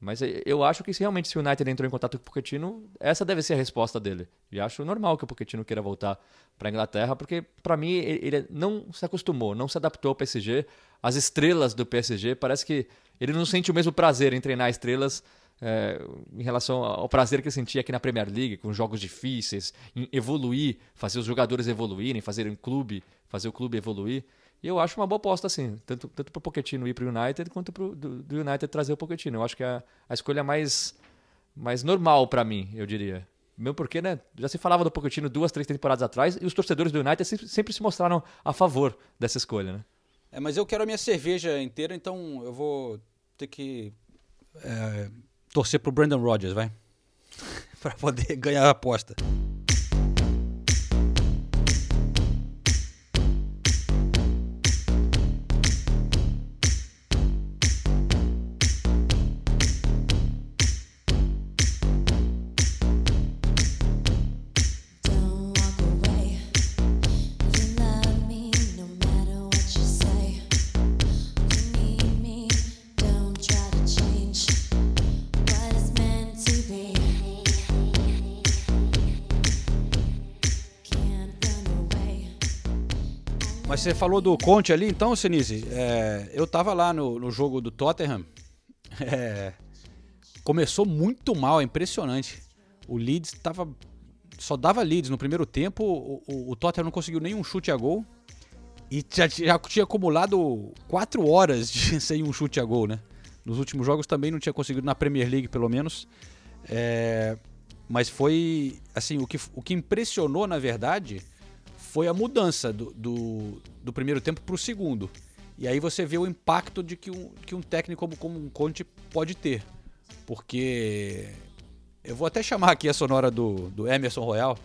Mas eu acho que se realmente se o United entrou em contato com o Pochettino, essa deve ser a resposta dele. E acho normal que o Pochettino queira voltar para a Inglaterra, porque para mim ele não se acostumou, não se adaptou ao PSG. As estrelas do PSG, parece que ele não sente o mesmo prazer em treinar estrelas é, em relação ao prazer que ele sentia aqui na Premier League, com jogos difíceis, em evoluir, fazer os jogadores evoluírem, fazer um clube, fazer o clube evoluir. E eu acho uma boa aposta, assim, tanto, tanto para o Pochettino ir para o United, quanto pro, do, do, United trazer o Pochettino. Eu acho que é a, a escolha mais, mais normal para mim, eu diria. Mesmo porque, né, já se falava do Pochettino duas, três temporadas atrás, e os torcedores do United sempre, sempre se mostraram a favor dessa escolha, né? É, mas eu quero a minha cerveja inteira, então eu vou ter que é, torcer pro Brandon Rodgers, vai? para poder ganhar a aposta. Você falou do Conte ali, então, Senise, é, eu tava lá no, no jogo do Tottenham. É, começou muito mal, é impressionante. O Leeds tava, só dava Leeds no primeiro tempo, o, o, o Tottenham não conseguiu nenhum chute a gol. E já, já tinha acumulado quatro horas de, sem um chute a gol, né? Nos últimos jogos também não tinha conseguido, na Premier League pelo menos. É, mas foi, assim, o que, o que impressionou, na verdade, foi a mudança do, do, do primeiro tempo para o segundo. E aí você vê o impacto de que um, que um técnico como, como um Conte pode ter. Porque eu vou até chamar aqui a sonora do, do Emerson Royal,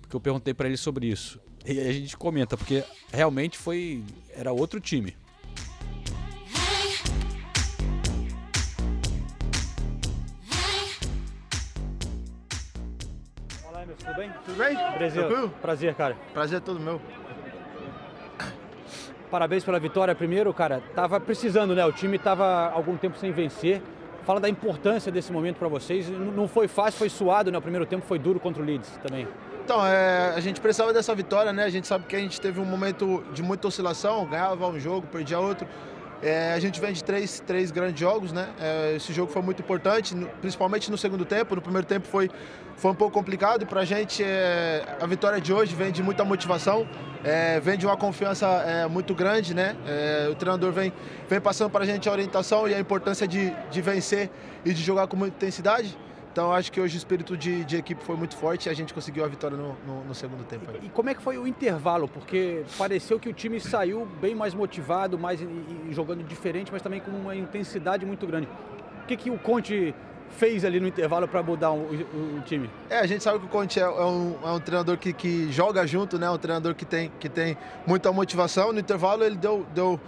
porque eu perguntei para ele sobre isso. E a gente comenta, porque realmente foi. Era outro time. Tudo bem? Tudo bem? Brasil. Tranquilo? Prazer, cara. Prazer é todo meu. Parabéns pela vitória primeiro, cara. Tava precisando, né? O time tava algum tempo sem vencer. Fala da importância desse momento para vocês. Não foi fácil, foi suado, né? O primeiro tempo foi duro contra o Leeds também. Então, é, a gente precisava dessa vitória, né? A gente sabe que a gente teve um momento de muita oscilação, ganhava um jogo, perdia outro. É, a gente vem de três, três grandes jogos, né? É, esse jogo foi muito importante, principalmente no segundo tempo. No primeiro tempo foi, foi um pouco complicado para a gente é, a vitória de hoje vem de muita motivação, é, vem de uma confiança é, muito grande, né? É, o treinador vem, vem passando para a gente a orientação e a importância de, de vencer e de jogar com muita intensidade. Então acho que hoje o espírito de, de, equipe foi muito forte e a gente conseguiu a vitória no, no, no segundo tempo. E, e, como é que foi o intervalo? Porque pareceu que o time saiu bem mais motivado, mais e, e jogando diferente, mas também com uma intensidade muito grande. O que, que o Conte fez ali no intervalo para mudar o, o, o, time? É, a gente sabe que o Conte é, é um, é um, treinador que, que, joga junto, né? Um treinador que tem, que tem muita motivação. No intervalo ele deu, deu,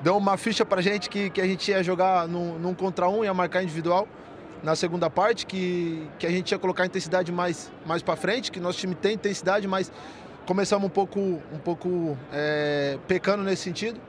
deu uma ficha para gente que, que a gente ia jogar num, num contra um, ia marcar individual na segunda parte, que, que a gente ia colocar a intensidade mais, mais para frente, que nosso time tem intensidade, mas começamos um pouco, um pouco é, pecando nesse sentido.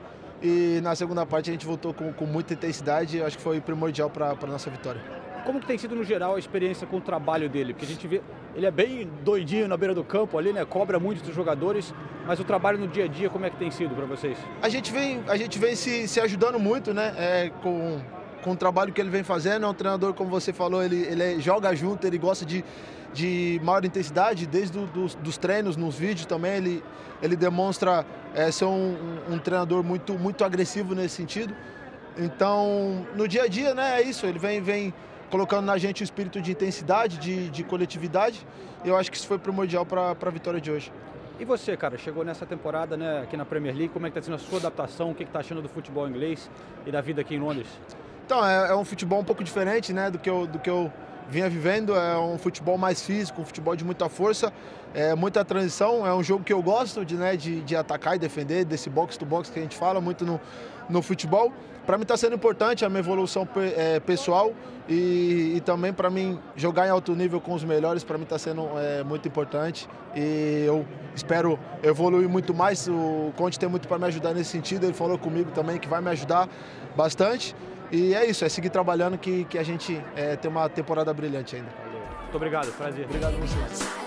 E na segunda parte a gente voltou com, com muita intensidade e acho que foi primordial para a nossa vitória. Como que tem sido no geral a experiência com o trabalho dele? Porque a gente vê, ele é bem doidinho na beira do campo ali, né? Cobra muito dos jogadores, mas o trabalho no dia a dia como é que tem sido para vocês? A gente vem, a gente vem se, se ajudando muito, né? É, com com o trabalho que ele vem fazendo. É um treinador, como você falou, ele, ele joga junto, ele gosta de, de maior intensidade, desde dos, dos treinos, nos vídeos também. Ele, ele demonstra é, ser um, um, um, treinador muito, muito agressivo nesse sentido. Então, no dia a dia, né, é isso. Ele vem, vem colocando na gente o espírito de intensidade, de, de coletividade. E eu acho que isso foi primordial para a vitória de hoje. E você, cara, chegou nessa temporada né, aqui na Premier League, como é que está sendo a sua adaptação? O que está achando do futebol inglês e da vida aqui em Londres? Então, é, é, um futebol um pouco diferente né, do, que eu, do que eu vinha vivendo. É um futebol mais físico, um futebol de muita força, é, muita transição. É um jogo que eu gosto de, né, de, de atacar e defender, desse box to box que a gente fala muito no, no futebol. Para mim está sendo importante a minha evolução é, pessoal e, e também para mim jogar em alto nível com os melhores para mim está sendo é, muito importante e eu espero evoluir muito mais. O Conte tem muito para me ajudar nesse sentido. Ele falou comigo também que vai me ajudar bastante. E é isso, é seguir trabalhando que, que a gente é, tem uma temporada brilhante ainda. Muito obrigado, prazer. Obrigado você.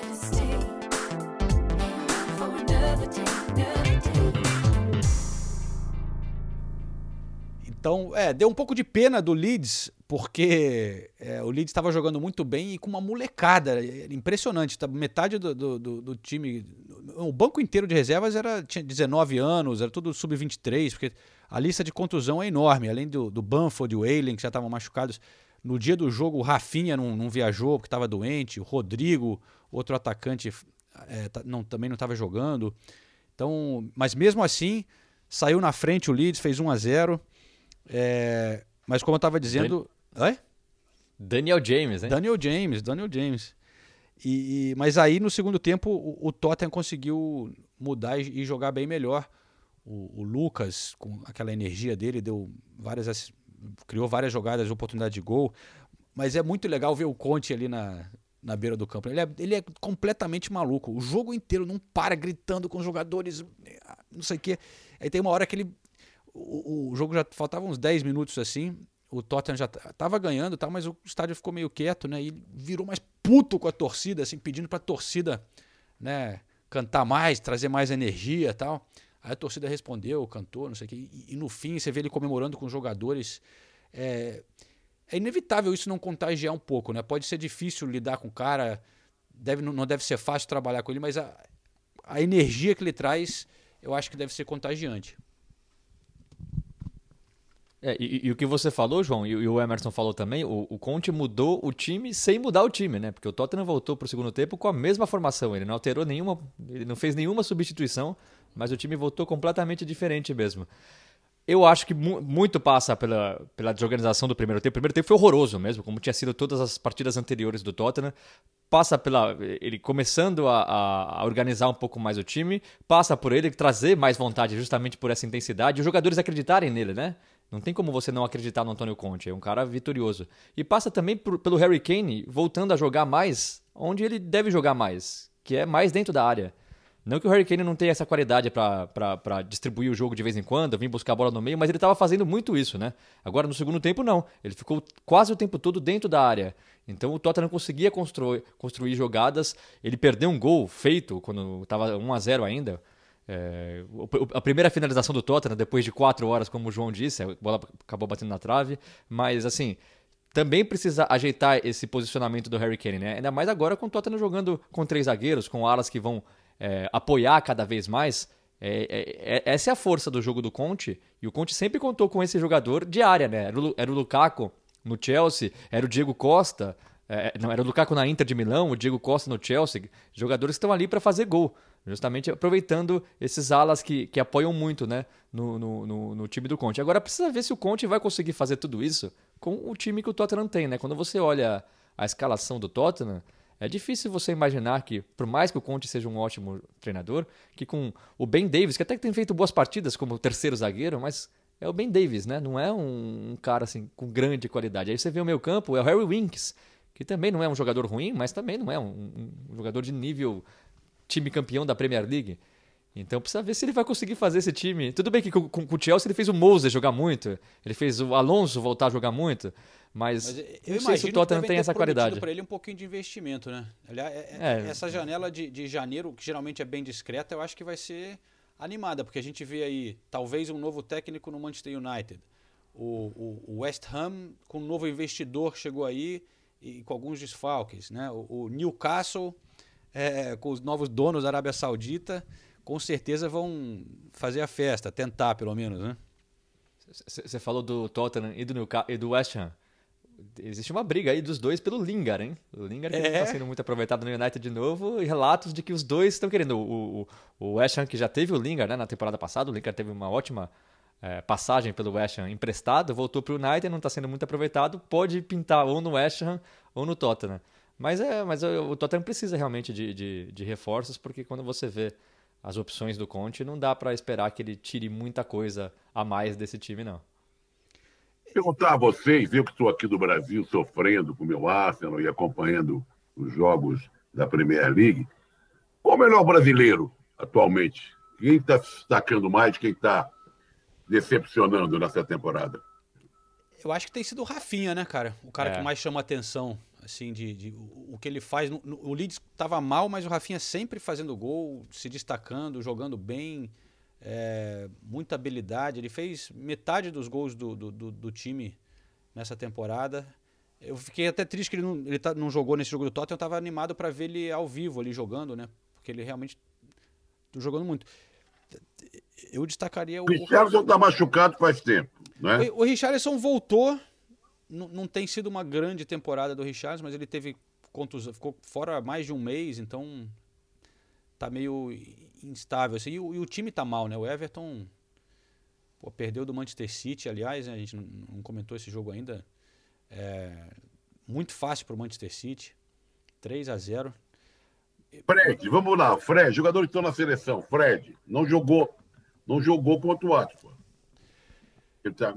Então, é, deu um pouco de pena do Leeds, porque é, o Leeds estava jogando muito bem e com uma molecada impressionante. Tá, metade do, do, do, time, o banco inteiro de reservas era, tinha 19 anos, era tudo sub-23, porque a lista de contusão é enorme. Além do, do Banford e o Eilen, que já estavam machucados. No dia do jogo, o Rafinha não, não viajou porque estava doente. O Rodrigo, outro atacante, é, não, também não estava jogando. Então, mas mesmo assim, saiu na frente o Leeds, fez 1 a 0 é, Mas como eu estava dizendo. Dan... Oi? Daniel James, hein? Daniel James, Daniel James. E, e, mas aí no segundo tempo o, o Tottenham conseguiu mudar e, jogar bem melhor o, o, Lucas, com aquela energia dele, deu várias. criou várias jogadas de oportunidade de gol. Mas é muito legal ver o Conte ali na, na beira do campo. Ele é, ele é completamente maluco. O jogo inteiro não para gritando com os jogadores, não sei o quê. Aí tem uma hora que ele. O, o jogo já faltava uns 10 minutos assim. O Tottenham já estava ganhando, tá, mas o estádio ficou meio quieto, né? E virou mais puto com a torcida, assim, pedindo para a torcida, né, cantar mais, trazer mais energia, tal. Aí a torcida respondeu, cantou, não sei o quê. E, e, no fim você vê ele comemorando com os jogadores. É, é, inevitável isso não contagiar um pouco, né? Pode ser difícil lidar com o cara, deve, não deve ser fácil trabalhar com ele, mas a, a energia que ele traz, eu acho que deve ser contagiante. É, e, e, o que você falou, João, e, e, o Emerson falou também, o, o Conte mudou o time sem mudar o time, né? Porque o Tottenham voltou para o segundo tempo com a mesma formação, ele não alterou nenhuma, ele não fez nenhuma substituição, mas o time voltou completamente diferente mesmo. Eu acho que mu muito passa pela, pela desorganização do primeiro tempo. O primeiro tempo foi horroroso mesmo, como tinha sido todas as partidas anteriores do Tottenham. Passa pela ele começando a, a, a organizar um pouco mais o time, passa por ele trazer mais vontade justamente por essa intensidade, os jogadores acreditarem nele, né? Não tem como você não acreditar no Antônio Conte, é um cara vitorioso. E passa também por, pelo Harry Kane voltando a jogar mais onde ele deve jogar mais, que é mais dentro da área. Não que o Harry Kane não tenha essa qualidade para distribuir o jogo de vez em quando, vir buscar a bola no meio, mas ele estava fazendo muito isso, né? Agora no segundo tempo não. Ele ficou quase o tempo todo dentro da área. Então o Tottenham conseguia construir, construir jogadas. Ele perdeu um gol feito quando estava 1 a 0 ainda. É, a primeira finalização do Tottenham, depois de quatro horas, como o João disse, a bola acabou batendo na trave. Mas assim, também precisa ajeitar esse posicionamento do Harry Kane, né? Ainda mais agora com o Tottenham jogando com três zagueiros, com alas que vão é, apoiar cada vez mais. É, é, é, essa é a força do jogo do Conte. E o Conte sempre contou com esse jogador de área, né? Era o, era o Lukaku no Chelsea, era o Diego Costa. É, não, era o Lukaku na Inter de Milão, o Diego Costa no Chelsea. Jogadores que estão ali para fazer gol. Justamente aproveitando esses alas que, que apoiam muito né, no, no, no, no, time do Conte. Agora precisa ver se o Conte vai conseguir fazer tudo isso com o time que o Tottenham tem. Né? Quando você olha a escalação do Tottenham, é difícil você imaginar que, por mais que o Conte seja um ótimo treinador, que com o Ben Davis, que até tem feito boas partidas como terceiro zagueiro, mas é o Ben Davis, né? Não é um, um cara assim com grande qualidade. Aí você vê o meu campo, é o Harry Winks, que também não é um jogador ruim, mas também não é um, um jogador de nível time campeão da Premier League. Então precisa ver se ele vai conseguir fazer esse time. Tudo bem que com, com, o Chelsea ele fez o Moses jogar muito, ele fez o Alonso voltar a jogar muito, mas, Mas eu não sei se o Tottenham tem essa qualidade. para ele um pouquinho de investimento, né? Aliás, é- é- É. essa janela de, de janeiro, que geralmente é bem discreta, eu acho que vai ser animada, porque a gente vê aí talvez um novo técnico no Manchester United. O, o- o West Ham com um novo investidor chegou aí e com alguns desfalques, né? O, o Newcastle é, com os novos donos da Arábia Saudita, com certeza vão fazer a festa, tentar pelo menos, né? Você falou do Tottenham e do, Newca- e do West Ham. Existe uma briga aí dos dois pelo Lingard, hein? O Lingard que não É. está sendo muito aproveitado no United de novo e relatos de que os dois estão querendo. O, o, o West Ham, que já teve o Lingard né, na temporada passada, o Lingard teve uma ótima eh, passagem pelo West Ham emprestado, voltou para o United, não está sendo muito aproveitado, pode pintar ou no West Ham ou no Tottenham. Mas, é, mas o o Tottenham precisa realmente de, de, de reforços, porque quando você vê as opções do Conte, não dá para esperar que ele tire muita coisa a mais desse time, não. Perguntar a vocês, eu que estou aqui do Brasil sofrendo com o meu Arsenal e acompanhando os jogos da Premier League, qual o melhor brasileiro atualmente? Quem está se destacando mais, quem está decepcionando nessa temporada? Eu acho que tem sido o Rafinha, né, cara? O cara É. que mais chama atenção, assim, de, de- o, que ele faz. no- no- o Leeds estava mal, mas o Rafinha sempre fazendo gol, se destacando, jogando bem, é, muita habilidade. Ele fez metade dos gols do, do, do- do time nessa temporada. Eu fiquei até triste que ele não, ele tá- não jogou nesse jogo do Tottenham. Eu estava animado para ver ele ao vivo ali jogando, né? Porque ele realmente tá jogando muito. Eu destacaria o. O Richardson está machucado faz tempo, né? O, o Richarlison voltou. Não tem sido uma grande temporada do Richarlison, mas ele teve contusão, ficou fora mais de um mês, então tá meio instável. Assim. E, o, e o time tá mal, né? O Everton pô, perdeu do Manchester City, aliás, né? a gente não, não comentou esse jogo ainda. É, muito fácil pro Manchester City. 3 a 0 Fred, vamos lá. Fred, jogadores que estão na seleção. Fred, não jogou. Não jogou contra o. Ele tá...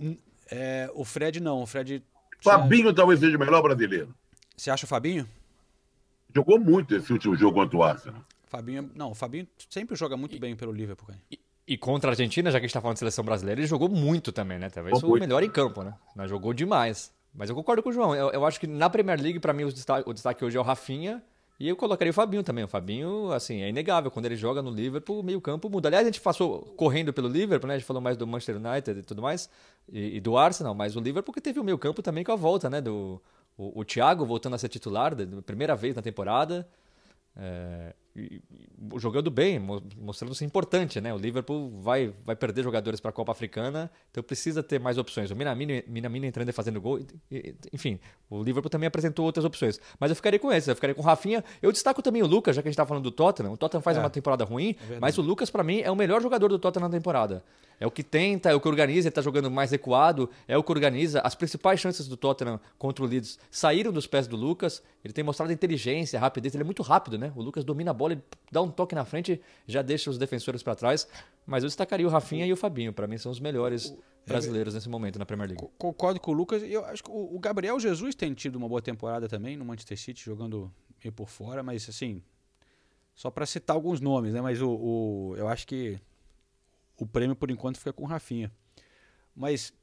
É, o Fred não, o Fred. Fabinho talvez seja o melhor brasileiro. Você acha o Fabinho? Jogou muito esse último jogo contra o Arsenal. Fabinho, não, o Fabinho sempre joga muito bem pelo Liverpool, cara. E contra a Argentina, já que a gente tá falando de seleção brasileira, ele jogou muito também, né? Talvez o muito. melhor em campo, né? Mas jogou demais. Mas eu concordo com o João. Eu, eu acho que na Premier League, pra mim, o destaque, o destaque hoje é o Rafinha. E eu colocaria o Fabinho também. O Fabinho, assim, é inegável. Quando ele joga no Liverpool, o meio-campo muda. Aliás, a gente passou correndo pelo Liverpool, né? A gente falou mais do Manchester United e tudo mais. E, e do Arsenal, mas o Liverpool que teve o meio-campo também com a volta, né? Do, o, o Thiago voltando a ser titular, da primeira vez na temporada. É, jogando bem, mo- mostrando-se importante, né? O Liverpool vai, vai perder jogadores para a Copa Africana, então precisa ter mais opções. O Minamino, Minamino entrando e fazendo gol, enfim, o Liverpool também apresentou outras opções. Mas eu ficaria com esse, eu ficaria com o Rafinha. Eu destaco também o Lucas, já que a gente tá falando do Tottenham. O Tottenham faz É. uma temporada ruim, verdade. mas o Lucas, para mim, é o melhor jogador do Tottenham na temporada. É o que tenta, é o que organiza, ele tá jogando mais recuado, é o que organiza. As principais chances do Tottenham contra o Leeds saíram dos pés do Lucas. Ele tem mostrado inteligência, rapidez, ele é muito rápido, né? O Lucas domina bola, ele dá um toque na frente, já deixa os defensores para trás. Mas eu destacaria o Rafinha e o Fabinho, para mim são os melhores brasileiros nesse momento na Premier League. Concordo com o Lucas. e Eu acho que o o Gabriel Jesus tem tido uma boa temporada também no Manchester City, jogando meio por fora, mas assim, só para citar alguns nomes, né? Mas o, o- eu acho que o prêmio por enquanto fica com o Rafinha. Mas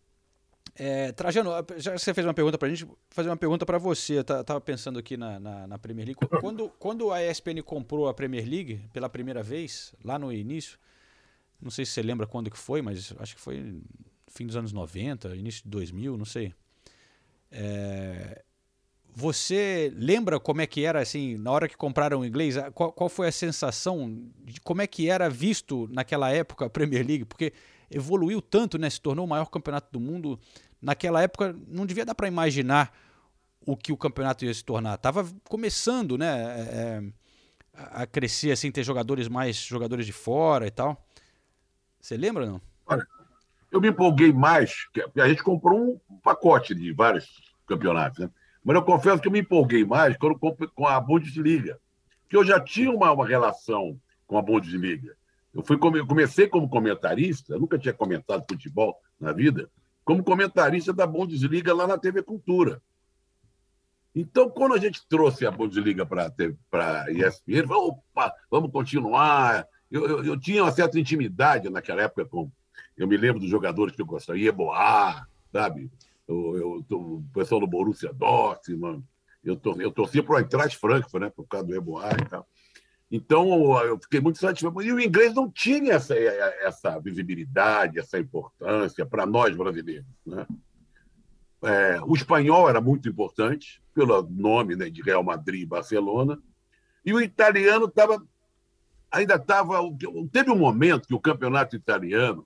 é, Trajano, já que você fez uma pergunta pra gente, vou fazer uma pergunta para você. Eu ta- tava pensando aqui na, na, na Premier League. Quando, quando a ESPN comprou a Premier League pela primeira vez, lá no início, não sei se você lembra quando que foi, mas acho que foi fim dos anos 90, início de 2000, não sei. É, você lembra como é que era, assim, na hora que compraram o inglês, a- qual, qual foi a sensação de como é que era visto naquela época a Premier League? Porque evoluiu tanto, né? Se tornou o maior campeonato do mundo. Naquela época, não devia dar para imaginar o que o campeonato ia se tornar. Tava começando, né? é, é, a crescer, assim, ter jogadores mais jogadores de fora e tal. Você lembra ou não? Olha, eu me empolguei mais, que a gente comprou um pacote de vários campeonatos, né? Mas eu confesso que eu me empolguei mais quando com a Bundesliga, que eu já tinha uma, uma relação com a Bundesliga. Eu fui comecei como comentarista, nunca tinha comentado futebol na vida, como comentarista da Bundesliga lá na TV Cultura. Então, quando a gente trouxe a Bundesliga para a ESPN, falou, opa, vamos continuar eu, eu, eu, tinha uma certa intimidade naquela época com. Eu me lembro dos jogadores que eu gostava, Ieboá, sabe? Eu, eu, o pessoal do Borussia Dortmund, eu, tor eu torcia para o Eintracht Frankfurt, né? Por causa do Eboá e tal. Então, eu fiquei muito satisfeito. E o inglês não tinha essa, essa visibilidade, essa importância para nós brasileiros. Né? É, o espanhol era muito importante, pelo nome né, de Real Madrid e Barcelona, e o italiano estava. Ainda estava. Teve um momento que o campeonato italiano,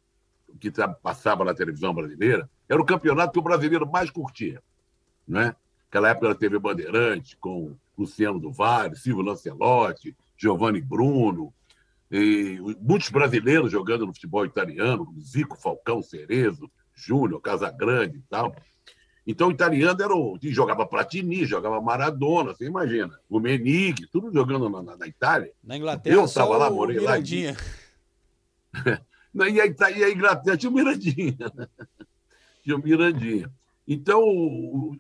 que passava na televisão brasileira, era o campeonato que o brasileiro mais curtia. Né? Naquela época era TV Bandeirante, com Luciano Duval, Silvio Lancelotti, Giovanni Bruno, e muitos brasileiros jogando no futebol italiano, Zico, Falcão, Cerezo, Júnior, Casagrande e tal. Então, o italiano era o. jogava Platini, jogava Maradona, você imagina. O Menig, tudo jogando na, na, na Itália. Na Inglaterra, eu estava lá, morei lá. Mirandinha. e, a, e a Inglaterra tinha o Mirandinha. tinha o Mirandinha. Então,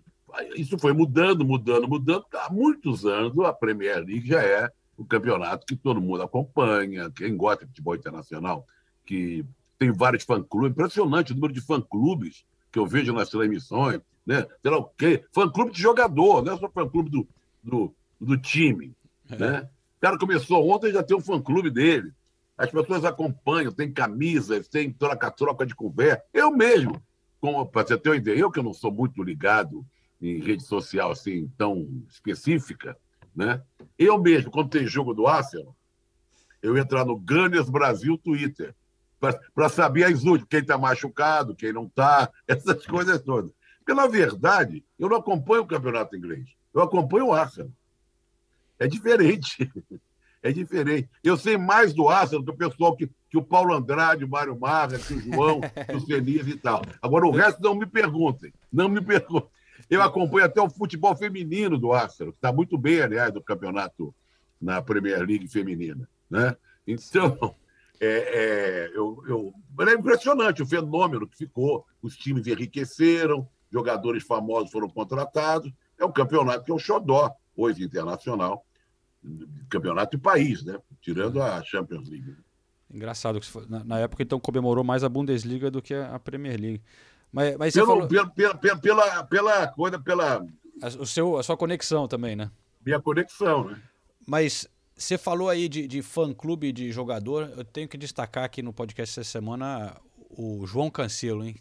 isso foi mudando, mudando, mudando. Há muitos anos, a Premier League já é o campeonato que todo mundo acompanha, quem gosta de futebol internacional, que tem vários fã-clubes. Impressionante o número de fã-clubes que eu vejo nas transmissões, né? Sei lá o quê? Fã-clube de jogador, não é só fã-clube do, do, do, time, é. né? O cara começou ontem já tem um fã-clube dele. As pessoas acompanham, tem camisas, tem troca-troca de conversa. Eu mesmo, para você ter uma ideia, eu que não sou muito ligado em rede social assim tão específica, né? Eu mesmo, quando tem jogo do Arsenal, eu entrar no Gunners Brasil Twitter para saber as últimas, quem está machucado, quem não está, essas coisas todas. Porque, na verdade, eu não acompanho o campeonato inglês, eu acompanho o Arsenal. É diferente. É diferente. Eu sei mais do Arsenal do que o pessoal que, que o Paulo Andrade, o Mário Marra, que o João, que o Feliz e tal. Agora, o resto não me perguntem. Não me perguntem. Eu acompanho até o futebol feminino do Arsenal, que está muito bem, aliás, do campeonato na Premier League feminina. Né? Então, é, é, eu, eu, é impressionante o fenômeno que ficou. Os times enriqueceram, jogadores famosos foram contratados. É um campeonato que é o xodó, hoje internacional, campeonato de país, né? tirando a Champions League. Engraçado, na época então comemorou mais a Bundesliga do que a Premier League. Mas, mas Pelo, falou... pela, pela, pela, pela coisa, pela. o seu, a sua conexão também, né? Minha conexão, né? Mas você falou aí de, de fã-clube de jogador. Eu tenho que destacar aqui no podcast essa semana o João Cancelo, hein?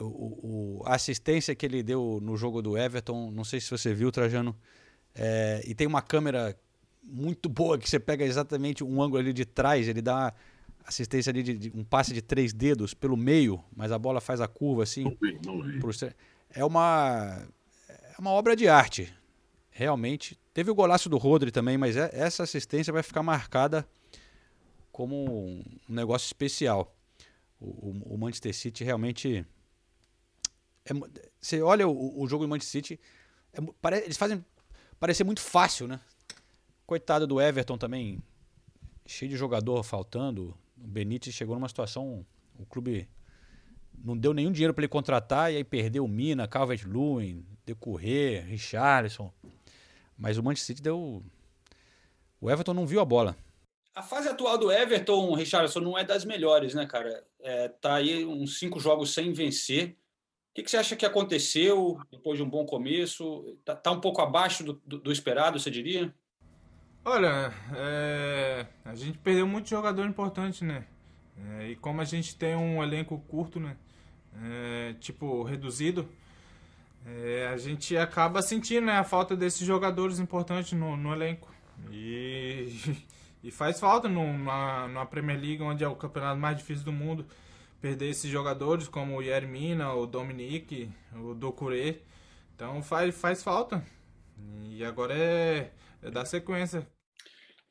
O, o, a assistência que ele deu no jogo do Everton, não sei se você viu, Trajano. É, e tem uma câmera muito boa que você pega exatamente um ângulo ali de trás, ele dá assistência ali de, de, um passe de três dedos pelo meio, mas a bola faz a curva assim. Não vi, não vi. Pro, é uma é uma obra de arte, realmente. Teve o golaço do Rodri também, mas é, essa assistência vai ficar marcada como um negócio especial. O, o, o Manchester City realmente é, você olha o, o, jogo do Manchester City, é, pare, eles fazem parecer muito fácil, né? Coitado do Everton também, cheio de jogador faltando, o Benítez chegou numa situação, o clube não deu nenhum dinheiro para ele contratar e aí perdeu o Mina, Calvert-Lewin, Decorrer, Richarlison. Mas o Manchester City deu o Everton não viu a bola. A fase atual do Everton, Richarlison, não é das melhores, né, cara? É, tá aí uns cinco jogos sem vencer. O que, que, você acha que aconteceu depois de um bom começo? Tá, tá um pouco abaixo do, do, do esperado, você diria? Olha, é, a gente perdeu muito jogador importante, né? É, e como a gente tem um elenco curto, né? É, tipo, reduzido, é, a gente acaba sentindo né, a falta desses jogadores importantes no, no elenco. E, e faz falta numa, numa Premier League, onde é o campeonato mais difícil do mundo, perder esses jogadores como o Yermina, o Dominique, o Dokure. Então faz, faz falta. E agora é, é dar sequência.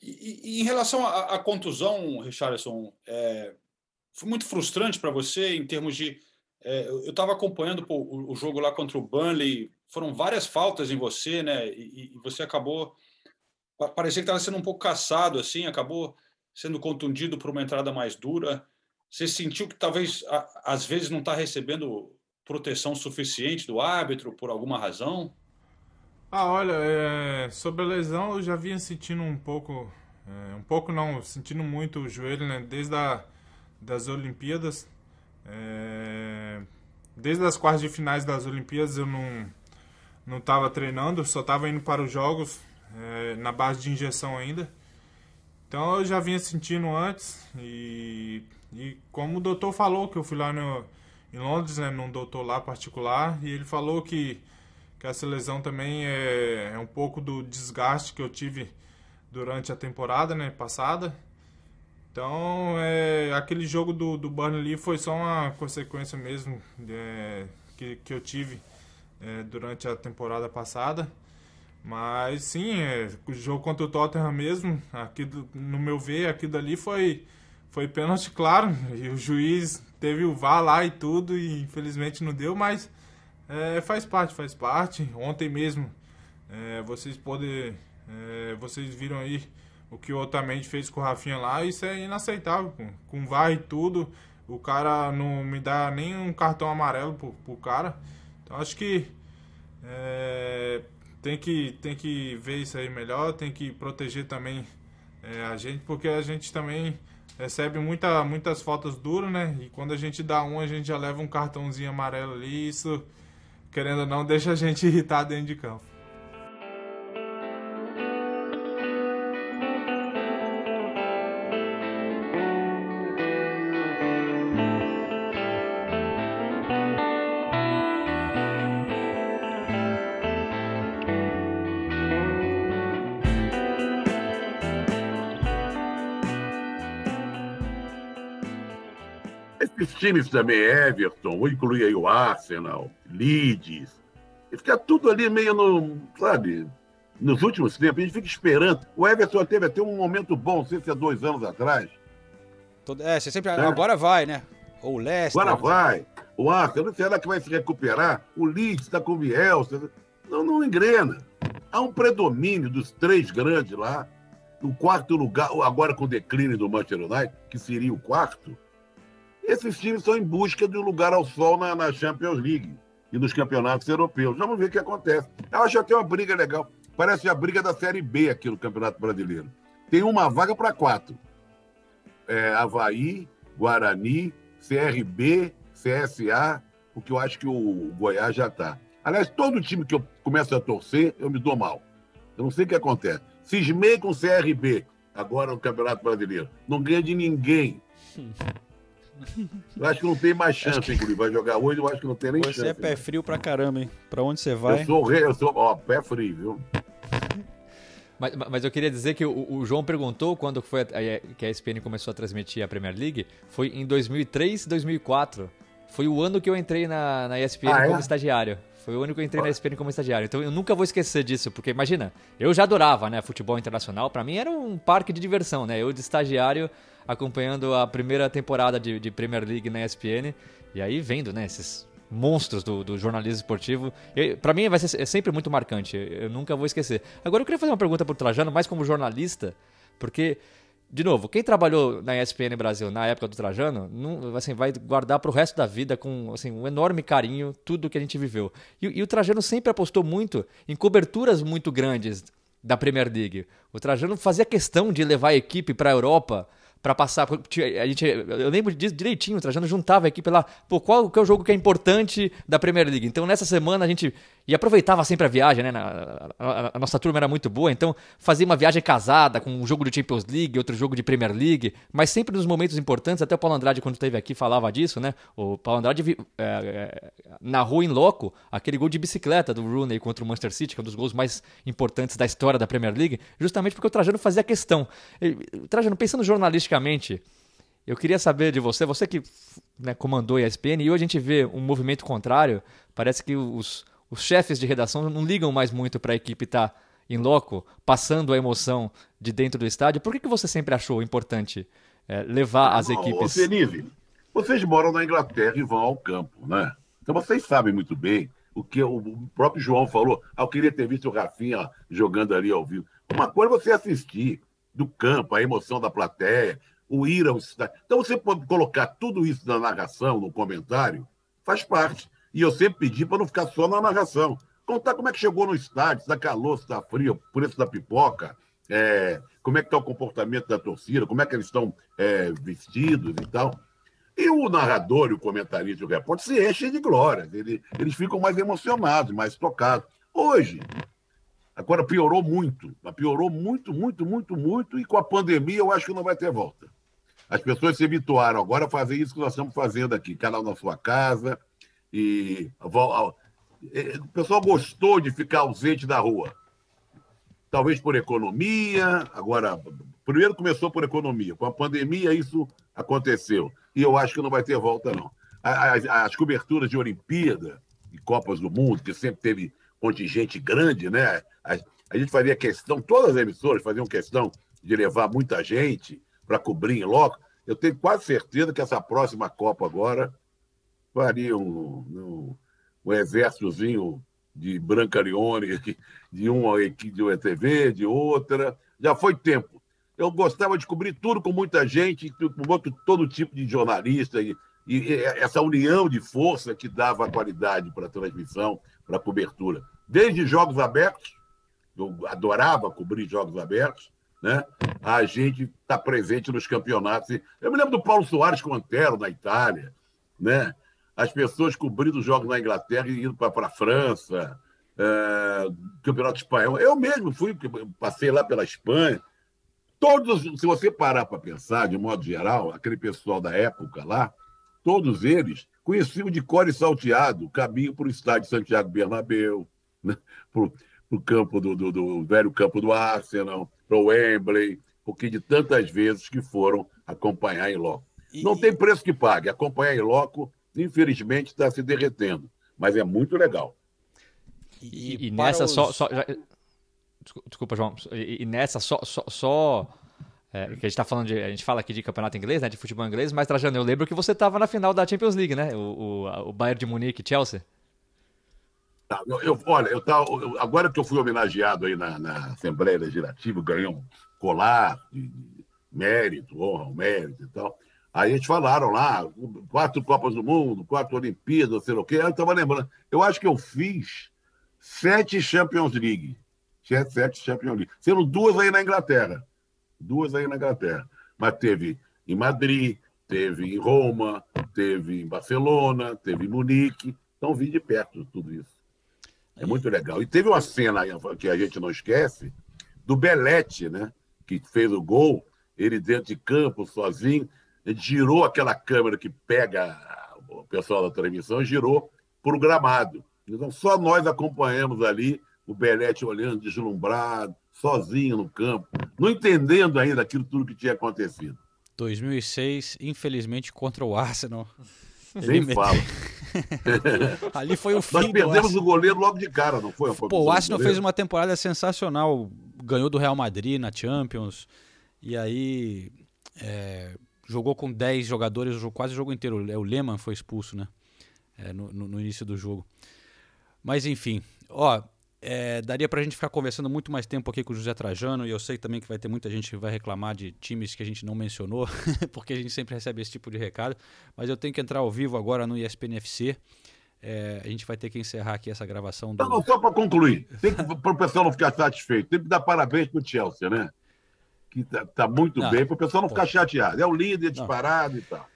E, e, em relação à, contusão, Richardson, é, foi muito frustrante para você em termos de. É, eu estava acompanhando pô, o, o, jogo lá contra o Burnley, foram várias faltas em você, né? E, e você acabou. Parecia que estava sendo um pouco caçado, assim, acabou sendo contundido por uma entrada mais dura. Você sentiu que talvez, a, às vezes, não está recebendo proteção suficiente do árbitro por alguma razão? Ah, olha, é, sobre a lesão eu já vinha sentindo um pouco É, um pouco não, sentindo muito o joelho, né? Desde a, das Olimpíadas. É, desde as quartas de finais das Olimpíadas eu não não estava treinando, só estava indo para os jogos é, na base de injeção ainda. Então eu já vinha sentindo antes e, e como o doutor falou que eu fui lá no, em Londres, né, num doutor lá particular, e ele falou que, que essa lesão também é, é um pouco do desgaste que eu tive durante a temporada né, passada. Então, é, aquele jogo do, do Burnley foi só uma consequência mesmo é, que, que eu tive é, durante a temporada passada. Mas sim, é, o jogo contra o Tottenham mesmo, aqui, no meu ver, aquilo ali foi, foi pênalti claro. E o juiz teve o VAR lá e tudo, e infelizmente não deu, mas é, faz parte, faz parte. Ontem mesmo, é, vocês podem. É, vocês viram aí o que o Otamendi fez com o Rafinha lá, isso é inaceitável, pô. com VAR e tudo, o cara não me dá nem um cartão amarelo pro, pro cara, então acho que é, tem que tem que ver isso aí melhor, tem que proteger também é, a gente, porque a gente também recebe muita, muitas faltas duras, né, e quando a gente dá um, a gente já leva um cartãozinho amarelo ali, isso, querendo ou não, deixa a gente irritar dentro de campo. Times também, Everton, vou incluir aí o Arsenal, Leeds, fica tudo ali meio no, sabe, nos últimos tempos, a gente fica esperando. O Everton teve até um momento bom, não sei se há dois anos atrás. É, você sempre. Agora vai, né? Ou o Leicester. Agora vai. O Arsenal, será que vai se recuperar? O Leeds está com o Bielsa. Não, não engrena. Há um predomínio dos três grandes lá. O quarto lugar, agora com o declínio do Manchester United, que seria o quarto, esses times estão em busca de um lugar ao sol na, na Champions League e nos campeonatos europeus. Vamos ver o que acontece. Eu acho até uma briga legal. Parece a briga da Série B aqui no Campeonato Brasileiro. Tem uma vaga para quatro. É, Havaí, Guarani, CRB, CSA, porque eu acho que o Goiás já está. Aliás, todo time que eu começo a torcer, eu me dou mal. Eu não sei o que acontece. Cismei com o CRB, agora no Campeonato Brasileiro. Não ganha de ninguém. Eu acho que não tem mais chance, que... hein, Guri? Vai jogar hoje, eu acho que não tem nem você chance. Você é pé frio pra caramba, hein? Pra onde você vai? Eu sou rei, eu sou, ó, pé frio, viu? Mas, mas eu queria dizer que o, o João perguntou quando foi a, que a ESPN começou a transmitir a Premier League. Foi em 2003, 2004. Foi o ano que eu entrei na, na ESPN ah, como é? estagiário. Foi o ano que eu entrei na ESPN como estagiário. Então eu nunca vou esquecer disso, porque imagina, eu já adorava, né, futebol internacional. Para mim era um parque de diversão, né? Eu de estagiário acompanhando a primeira temporada de, de Premier League na ESPN e aí vendo, né, esses monstros do, do jornalismo esportivo. Para mim vai ser é sempre muito marcante. Eu nunca vou esquecer. Agora eu queria fazer uma pergunta pro Trajano, mais como jornalista, porque de novo, quem trabalhou na ESPN Brasil na época do Trajano, não, assim, vai guardar para o resto da vida com assim, um enorme carinho tudo que a gente viveu. E, e, o Trajano sempre apostou muito em coberturas muito grandes da Premier League. O Trajano fazia questão de levar a equipe para a Europa para passar. A gente, eu lembro disso direitinho, o Trajano juntava a equipe lá, pô, qual que é o jogo que é importante da Premier League? Então nessa semana a gente. E aproveitava sempre a viagem, né? A, a, a, nossa turma era muito boa, então fazia uma viagem casada com um jogo de Champions League, outro jogo de Premier League, mas sempre nos momentos importantes, até o Paulo Andrade, quando esteve aqui, falava disso, né? O Paulo Andrade é, é, narrou em loco aquele gol de bicicleta do Rooney contra o Manchester City, que é um dos gols mais importantes da história da Premier League, justamente porque o Trajano fazia questão. Trajano, pensando jornalisticamente, eu queria saber de você, você que né, comandou a ESPN, e hoje a gente vê um movimento contrário, parece que os os chefes de redação não ligam mais muito para a equipe estar tá em loco, passando a emoção de dentro do estádio. Por que, que você sempre achou importante é, levar as equipes? Ô, vocês moram na Inglaterra e vão ao campo, né? Então vocês sabem muito bem o que o próprio João falou. Ah, eu queria ter visto o Rafinha jogando ali ao vivo. Uma coisa é você assistir do campo, a emoção da plateia, o ir ao estádio. Então você pode colocar tudo isso na narração, no comentário, faz parte. E eu sempre pedi para não ficar só na narração. Contar como é que chegou no estádio, se está calor, se está frio, o preço da pipoca, é, como é que está o comportamento da torcida, como é que eles estão é, vestidos e tal. E o narrador o comentarista e o repórter se enchem de glória. Eles, eles ficam mais emocionados, mais tocados. Hoje, agora piorou muito. Piorou muito, muito, muito, muito. E com a pandemia, eu acho que não vai ter volta. As pessoas se habituaram agora a fazer isso que nós estamos fazendo aqui, canal na sua casa. E o pessoal gostou de ficar ausente da rua. Talvez por economia. Agora, primeiro começou por economia. Com a pandemia, isso aconteceu. E eu acho que não vai ter volta, não. As, as coberturas de Olimpíada e Copas do Mundo, que sempre teve contingente grande, né? A, a gente fazia questão, todas as emissoras faziam questão de levar muita gente para cobrir em loco. Eu tenho quase certeza que essa próxima Copa agora faria um, um exércitozinho de Branca Leone, de uma equipe de uma TV, de outra. Já foi tempo. Eu gostava de cobrir tudo com muita gente, com todo tipo de jornalista, e, e essa união de força que dava qualidade para a transmissão, para a cobertura. Desde jogos abertos, eu adorava cobrir jogos abertos, né? a gente está presente nos campeonatos. Eu me lembro do Paulo Soares com Antero, na Itália, né? As pessoas cobrindo jogos na Inglaterra e indo para a França, é, Campeonato Espanhol. Eu mesmo fui, passei lá pela Espanha. Todos, se você parar para pensar, de modo geral, aquele pessoal da época lá, todos eles conheciam de cor e salteado o caminho para o estádio Santiago Bernabéu, né? para o campo do, do, do, velho campo do Arsenal, para o Wembley, porque de tantas vezes que foram acompanhar em loco. E... Não tem preço que pague. Acompanhar em loco, infelizmente, está se derretendo, mas é muito legal. E, e nessa os... só, só já... Desculpa, João. E, e nessa só, só, só... É, que a gente tá falando de. A gente fala aqui de campeonato inglês, né? De futebol inglês, mas Trajano, eu lembro que você estava na final da Champions League, né? O, o, o Bayern de Munique Chelsea. Tá, eu, eu, olha, eu tava, eu, agora que eu fui homenageado aí na, na Assembleia Legislativa, ganhei um colar de, de mérito, honra, um mérito e tal. Aí eles falaram lá, quatro Copas do Mundo, quatro Olimpíadas, sei lá o quê. Eu estava lembrando. Eu acho que eu fiz sete Champions League. Sete Champions League. Sendo duas aí na Inglaterra. Duas aí na Inglaterra. Mas teve em Madrid, teve em Roma, teve em Barcelona, teve em Munique. Então vi de perto tudo isso. É muito legal. E teve uma cena que a gente não esquece, do Belete, né? Que fez o gol, ele dentro de campo, sozinho. Girou aquela câmera que pega o pessoal da transmissão, girou para o gramado. Então, só nós acompanhamos ali o Belete olhando, deslumbrado, sozinho no campo, não entendendo ainda aquilo tudo que tinha acontecido. 2006, infelizmente, contra o Arsenal. Nem Ele fala. Ali foi o fim. Nós perdemos o goleiro logo de cara, não foi? Pô, o Arsenal fez uma temporada sensacional. Ganhou do Real Madrid na Champions. E aí é, jogou com 10 jogadores quase o jogo inteiro. O Lehmann foi expulso, né? É, no, no, início do jogo. Mas enfim, ó, é, daria pra gente ficar conversando muito mais tempo aqui com o José Trajano, e eu sei também que vai ter muita gente que vai reclamar de times que a gente não mencionou, porque a gente sempre recebe esse tipo de recado, mas eu tenho que entrar ao vivo agora no ESPN FC. É, a gente vai ter que encerrar aqui essa gravação. Do... Não, só para concluir, para o pessoal não ficar satisfeito, tem que dar parabéns para o Chelsea, né? Que tá, tá muito não, bem, para o pessoal não ficar chateado. É o líder disparado não. e tal.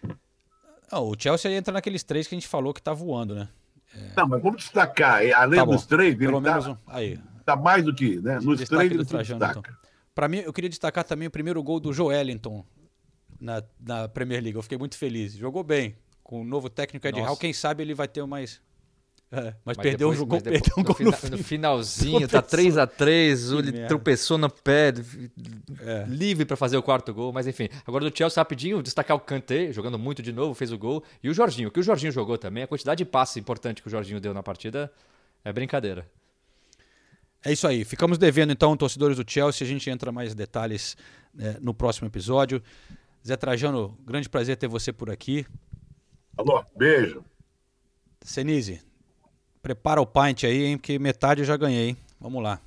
Não, o Chelsea entra naqueles três que a gente falou que tá voando, né? É... Não, mas vamos destacar, além tá dos três, pelo tá, menos um. Aí. Tá mais do que, né? Nos três ele Trajano, destaca. Então. Para mim, eu queria destacar também o primeiro gol do Joelinton na, na Premier League. Eu fiquei muito feliz. Jogou bem. Com o novo técnico Ed Hall, quem sabe ele vai ter mais é, mas, mas, perdeu depois, um gol, perdeu um gol no, fina, no, finalzinho, tá 3 a 3 o ele tropeçou no pé, é. livre para fazer o quarto gol, mas enfim. Agora do Chelsea rapidinho, destacar o Kanté, jogando muito de novo, fez o gol, e o Jorginho, que o Jorginho jogou também, a quantidade de passe importante que o Jorginho deu na partida é brincadeira. É isso aí. Ficamos devendo então, torcedores do Chelsea, a gente entra mais detalhes é, no próximo episódio. Zé Trajano, grande prazer ter você por aqui. Alô, beijo. Senise, Prepara o pint aí, hein? Porque metade eu já ganhei. Hein? Vamos lá.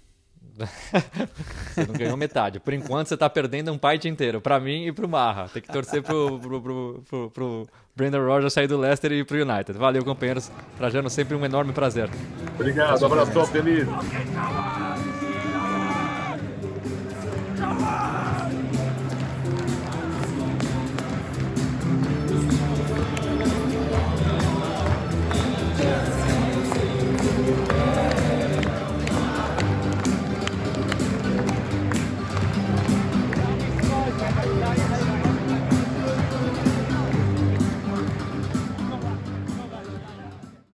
você não ganhou metade. Por enquanto, você tá perdendo um pint inteiro. Pra mim e pro Marra. Tem que torcer pro, pro, pro, pro, pro Brandon Rogers sair do Leicester e pro United. Valeu, companheiros. Trajano, sempre um enorme prazer. Obrigado. Um abraço, Felipe.